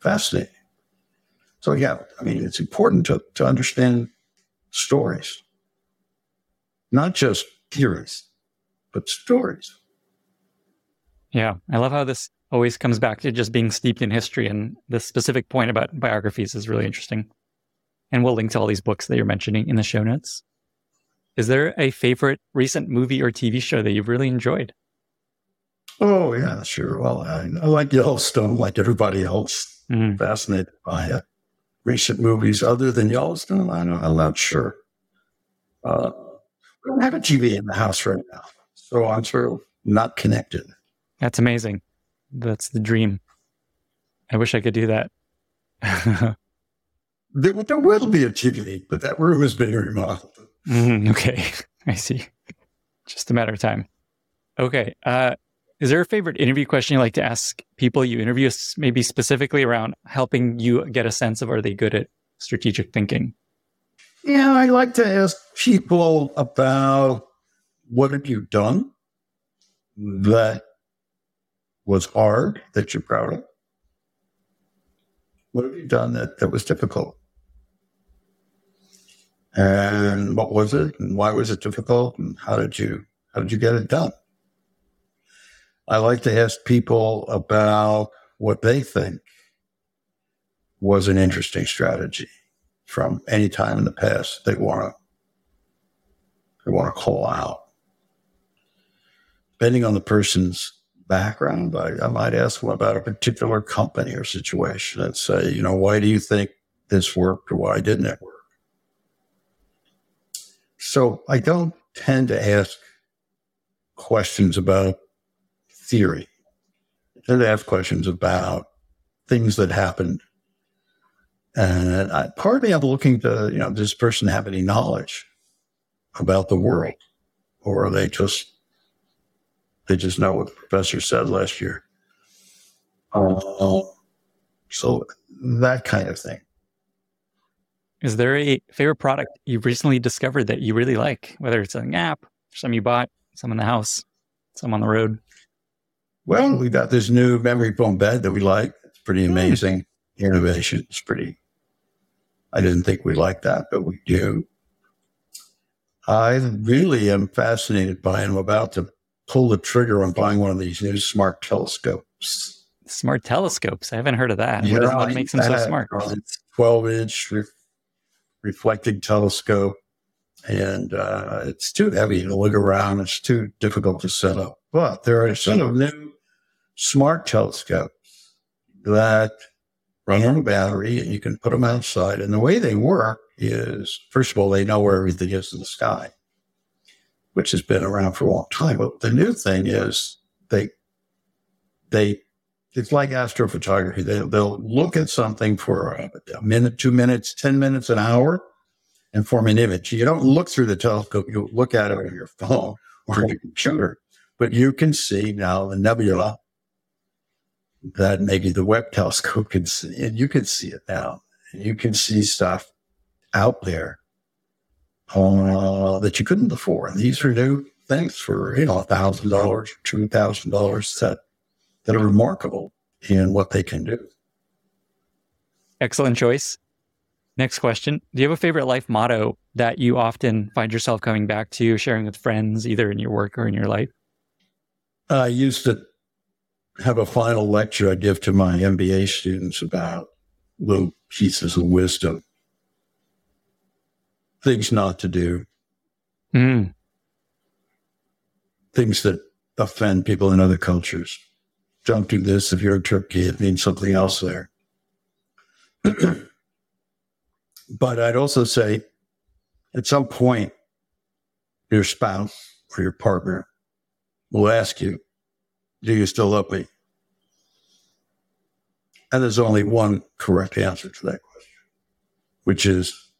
Fascinating. So yeah, I mean, it's important to to understand stories, not just theories, but stories. Yeah, I love how this always comes back to just being steeped in history. And this specific point about biographies is really interesting. And we'll link to all these books that you're mentioning in the show notes. Is there a favorite recent movie or TV show that you've really enjoyed? Oh, yeah, sure. Well, I, I like Yellowstone, like everybody else. Mm-hmm. Fascinated by it. Recent movies other than Yellowstone, I don't, I'm not sure. Uh, we don't have a TV in the house right now, so I'm sort of not connected. That's amazing. That's the dream. I wish I could do that. there, there, will be a TV, but that room is being remodeled. Mm, okay, I see. Just a matter of time. Okay. Uh, is there a favorite interview question you like to ask people you interview, maybe specifically around helping you get a sense of are they good at strategic thinking? Yeah, I like to ask people about what have you done that was hard that you're proud of? What have you done that, that was difficult? And what was it? And why was it difficult? And how did you how did you get it done? I like to ask people about what they think was an interesting strategy from any time in the past they want to they want to call out. Depending on the person's background, I, I might ask them about a particular company or situation and say, you know, why do you think this worked or why didn't it work? So I don't tend to ask questions about theory. Tend ask questions about things that happened. And I, partly I'm looking to, you know, does this person have any knowledge about the world? Or are they just they just know what the professor said last year. Uh, so that kind of thing. Is there a favorite product you've recently discovered that you really like? Whether it's an app, some you bought, some in the house, some on the road. Well, we got this new memory foam bed that we like. It's pretty hmm. amazing mm. innovation. It's pretty. I didn't think we liked that, but we do. I really am fascinated by, and I'm about to pull the trigger on buying one of these new smart telescopes. Smart telescopes? I haven't heard of that. Yeah, what, what makes them so smart? It's 12 inch re- reflecting telescope, and uh, it's too heavy to look around. It's too difficult to set up. But there are a set of new smart telescopes that run on a battery and you can put them outside. And the way they work is, first of all, they know where everything is in the sky which has been around for a long time. But the new thing is they they it's like astrophotography. They, they'll look at something for a, a minute, two minutes, ten minutes, an hour, and form an image. You don't look through the telescope; you look at it on your phone or your computer. But you can see now the nebula that maybe the Webb telescope can see, and you can see it now. You can see stuff out there uh, that you couldn't before. And these are new things for, you know, $1,000, $2,000 that, that are remarkable in what they can do. Excellent choice. Next question. Do you have a favorite life motto that you often find yourself coming back to, sharing with friends, either in your work or in your life? I used to have a final lecture I give to my MBA students about little pieces of wisdom, things not to do, Mm. things that offend people in other cultures. Don't do this if you're in Turkey, it means something else there. but I'd also say at some point, your spouse or your partner will ask you, Do you still love me? And there's only one correct answer to that question, which is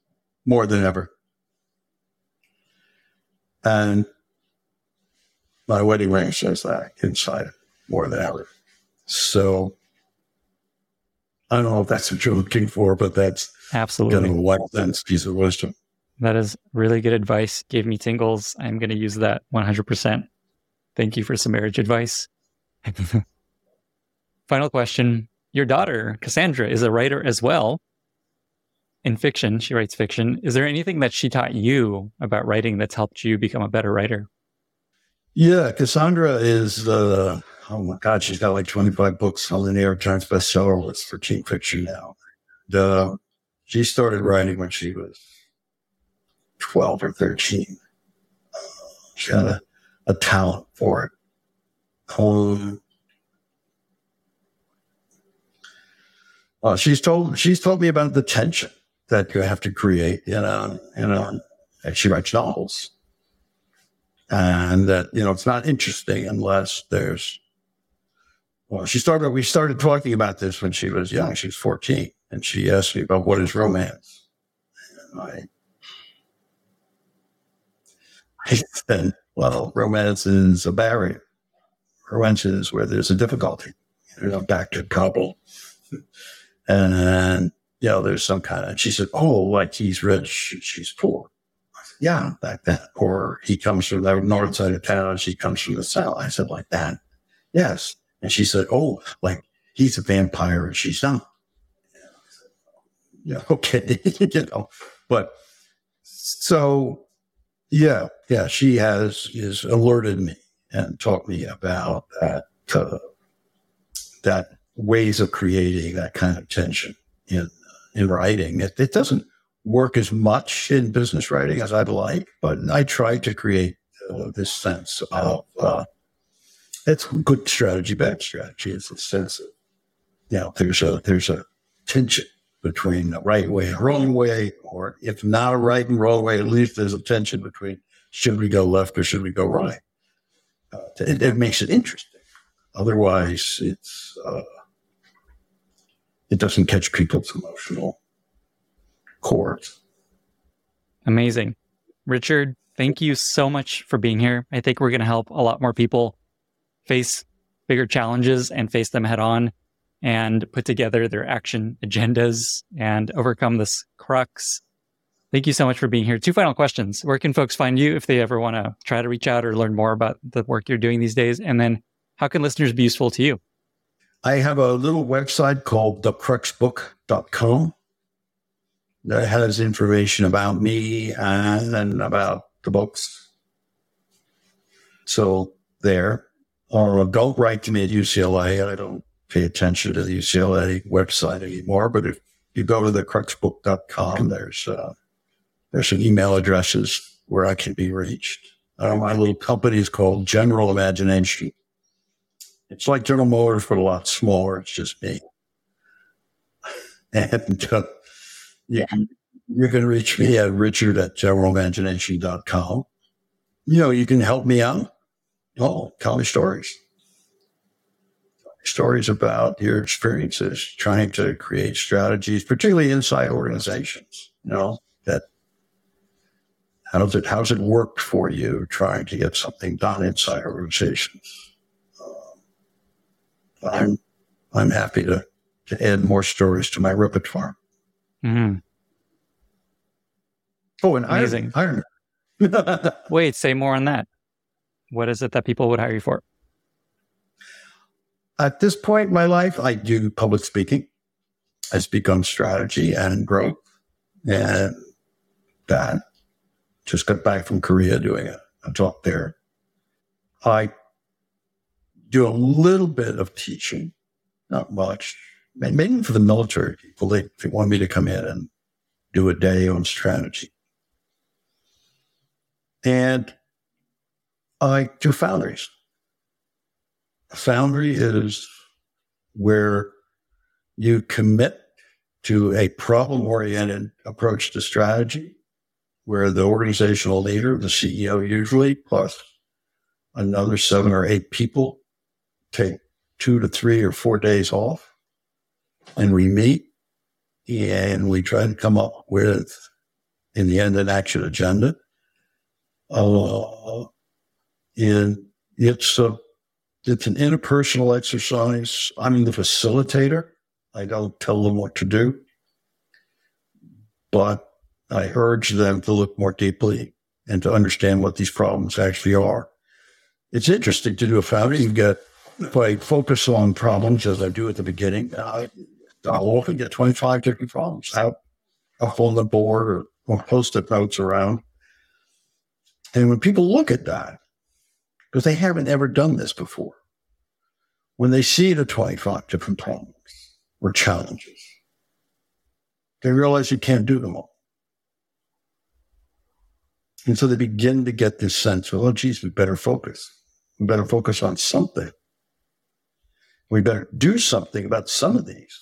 more than ever. And my wedding ring says that inside it more than ever. So I don't know if that's what you're looking for, but that's Absolutely. kind of a white sense piece of wisdom. That is really good advice. Gave me tingles. I'm going to use that 100%. Thank you for some marriage advice. Final question. Your daughter, Cassandra, is a writer as well in fiction. She writes fiction. Is there anything that she taught you about writing that's helped you become a better writer? Yeah, Cassandra is, uh, oh my God, she's got like 25 books on the New York Times bestseller list for teen fiction now. The, she started writing when she was 12 or 13. Uh, she had a, a talent for it. Um, uh, she's told she's told me about the tension that you have to create, you know, you know, and she writes novels. And that, you know, it's not interesting unless there's well, she started we started talking about this when she was young. She was 14. And she asked me about what is romance. And I I said, well, romance is a barrier. Romance is where there's a difficulty. Know, back to couple. And, you know, there's some kind of, she said, oh, like he's rich, she's poor. Said, yeah, like that. Or he comes from the north side of town, she comes from the south. I said, like that. Yes. And she said, oh, like he's a vampire and she's not. Yeah, okay. you know, but so yeah, yeah, she has is alerted me and taught me about that uh, that ways of creating that kind of tension in in writing. It, it doesn't work as much in business writing as I'd like, but I try to create uh, this sense of uh, it's good strategy, bad strategy. It's a sense of you know there's a there's a tension between the right way and wrong way, or if not a right and wrong way, at least there's a tension between should we go left or should we go right. Uh, it, it, makes it interesting. Otherwise, it's uh, it doesn't catch people's emotional chords. Amazing, Richard. Thank you so much for being here. I think we're going to help a lot more people face bigger challenges and face them head on and put together their action agendas and overcome this crux. Thank you so much for being here. Two final questions. Where can folks find you if they ever want to try to reach out or learn more about the work you're doing these days? And then how can listeners be useful to you? I have a little website called thecruxbook.com that has information about me and, about the books. So there. Or don't write to me at UCLA. I don't pay attention to the UCLA website anymore. But if you go to thecruxbook.com, there's uh, there's some email addresses where I can be reached. Uh, my little company is called General Imagination. It's like General Motors, but a lot smaller. It's just me. And uh, you, can, you can reach me at richard at generalimagination.com. You know, you can help me out. Oh, tell me stories stories about your experiences trying to create strategies, particularly inside organizations. You know that how does it how's it worked for you trying to get something done inside organizations? Um, I'm I'm happy to, to add more stories to my repertoire. hmm Oh, and Amazing. Iron. Iron. Wait, say more on that. What is it that people would hire you for? At this point in my life, I do public speaking. I speak on strategy and growth. And that just got back from Korea doing a, a talk there. I do a little bit of teaching, not much, mainly for the military people. They, they want me to come in and do a day on strategy. And I do foundries. A foundry is where you commit to a problem oriented approach to strategy, where the organizational leader, the CEO usually, plus another seven or eight people take two to three or four days off and we meet and we try to come up with, in the end, an action agenda. Uh, and it's a it's an interpersonal exercise. I'm the facilitator. I don't tell them what to do, but I urge them to look more deeply and to understand what these problems actually are. It's interesting to do a foundry. You get, if I focus on problems as I do at the beginning, I, I'll often get 25 different problems out up on the board or, or post-it notes around. And when people look at that, because they haven't ever done this before. When they see the 25 different problems or challenges, they realize you can't do them all. And so they begin to get this sense of, oh, geez, we better focus. We better focus on something. We better do something about some of these.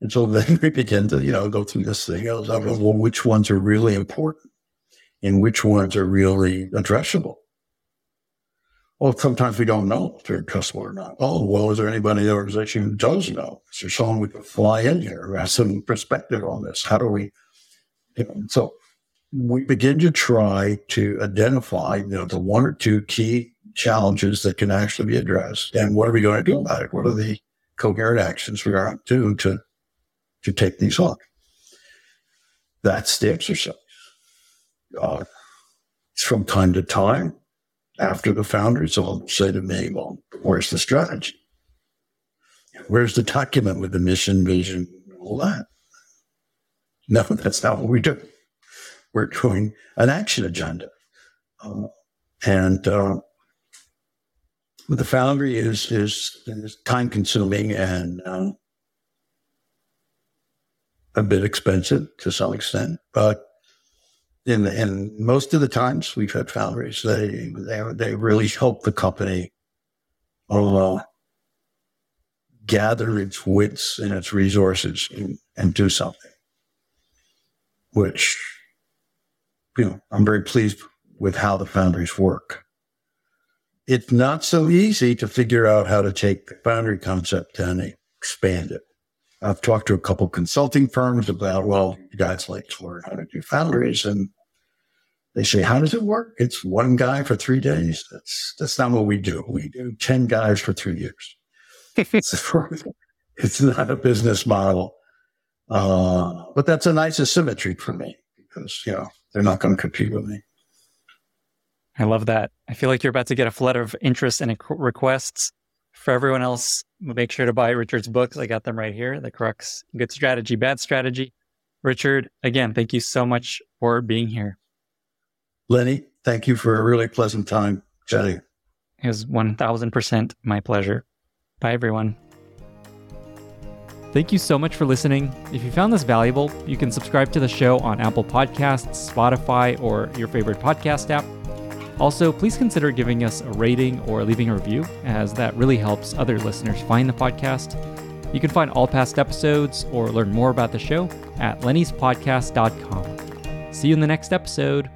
And so then we begin to, you know, go through this thing of, well, which ones are really important and which ones are really addressable. Well, sometimes we don't know if they're addressable or not. Oh, well, is there anybody in the organization who does know? Is there someone we could fly in here who has some perspective on this? How do we, you know, so we begin to try to identify, you know, the one or two key challenges that can actually be addressed. And what are we going to do about it? What are the coherent actions we are to to, to take these on? That's the exercise. Uh, from time to time, after the founders all say to me, well, where's the strategy? Where's the document with the mission, vision, all that? No, that's not what we do. We're doing an action agenda. Uh, and uh, the foundry is, is, is time consuming and uh, a bit expensive to some extent, but in in most of the times we've had foundries, they they they really help the company uh, gather its wits and its resources and, and do something. Which, you know, I'm very pleased with how the foundries work. It's not so easy to figure out how to take the foundry concept and expand it. I've talked to a couple consulting firms about, well, you guys like to learn how to do foundries. And they say, how does it work? It's one guy for three days. That's, that's not what we do. We do 10 guys for three years. it's, it's not a business model. Uh, but that's a nice asymmetry for me because, you know, they're not going to compete with me. I love that. I feel like you're about to get a flood of interest and requests. For everyone else, make sure to buy Richard's books. I got them right here The Crux Good Strategy, Bad Strategy. Richard, again, thank you so much for being here. Lenny, thank you for a really pleasant time chatting. It was 1000% my pleasure. Bye, everyone. Thank you so much for listening. If you found this valuable, you can subscribe to the show on Apple Podcasts, Spotify, or your favorite podcast app. Also, please consider giving us a rating or leaving a review, as that really helps other listeners find the podcast. You can find all past episodes or learn more about the show at lennyspodcast.com. See you in the next episode.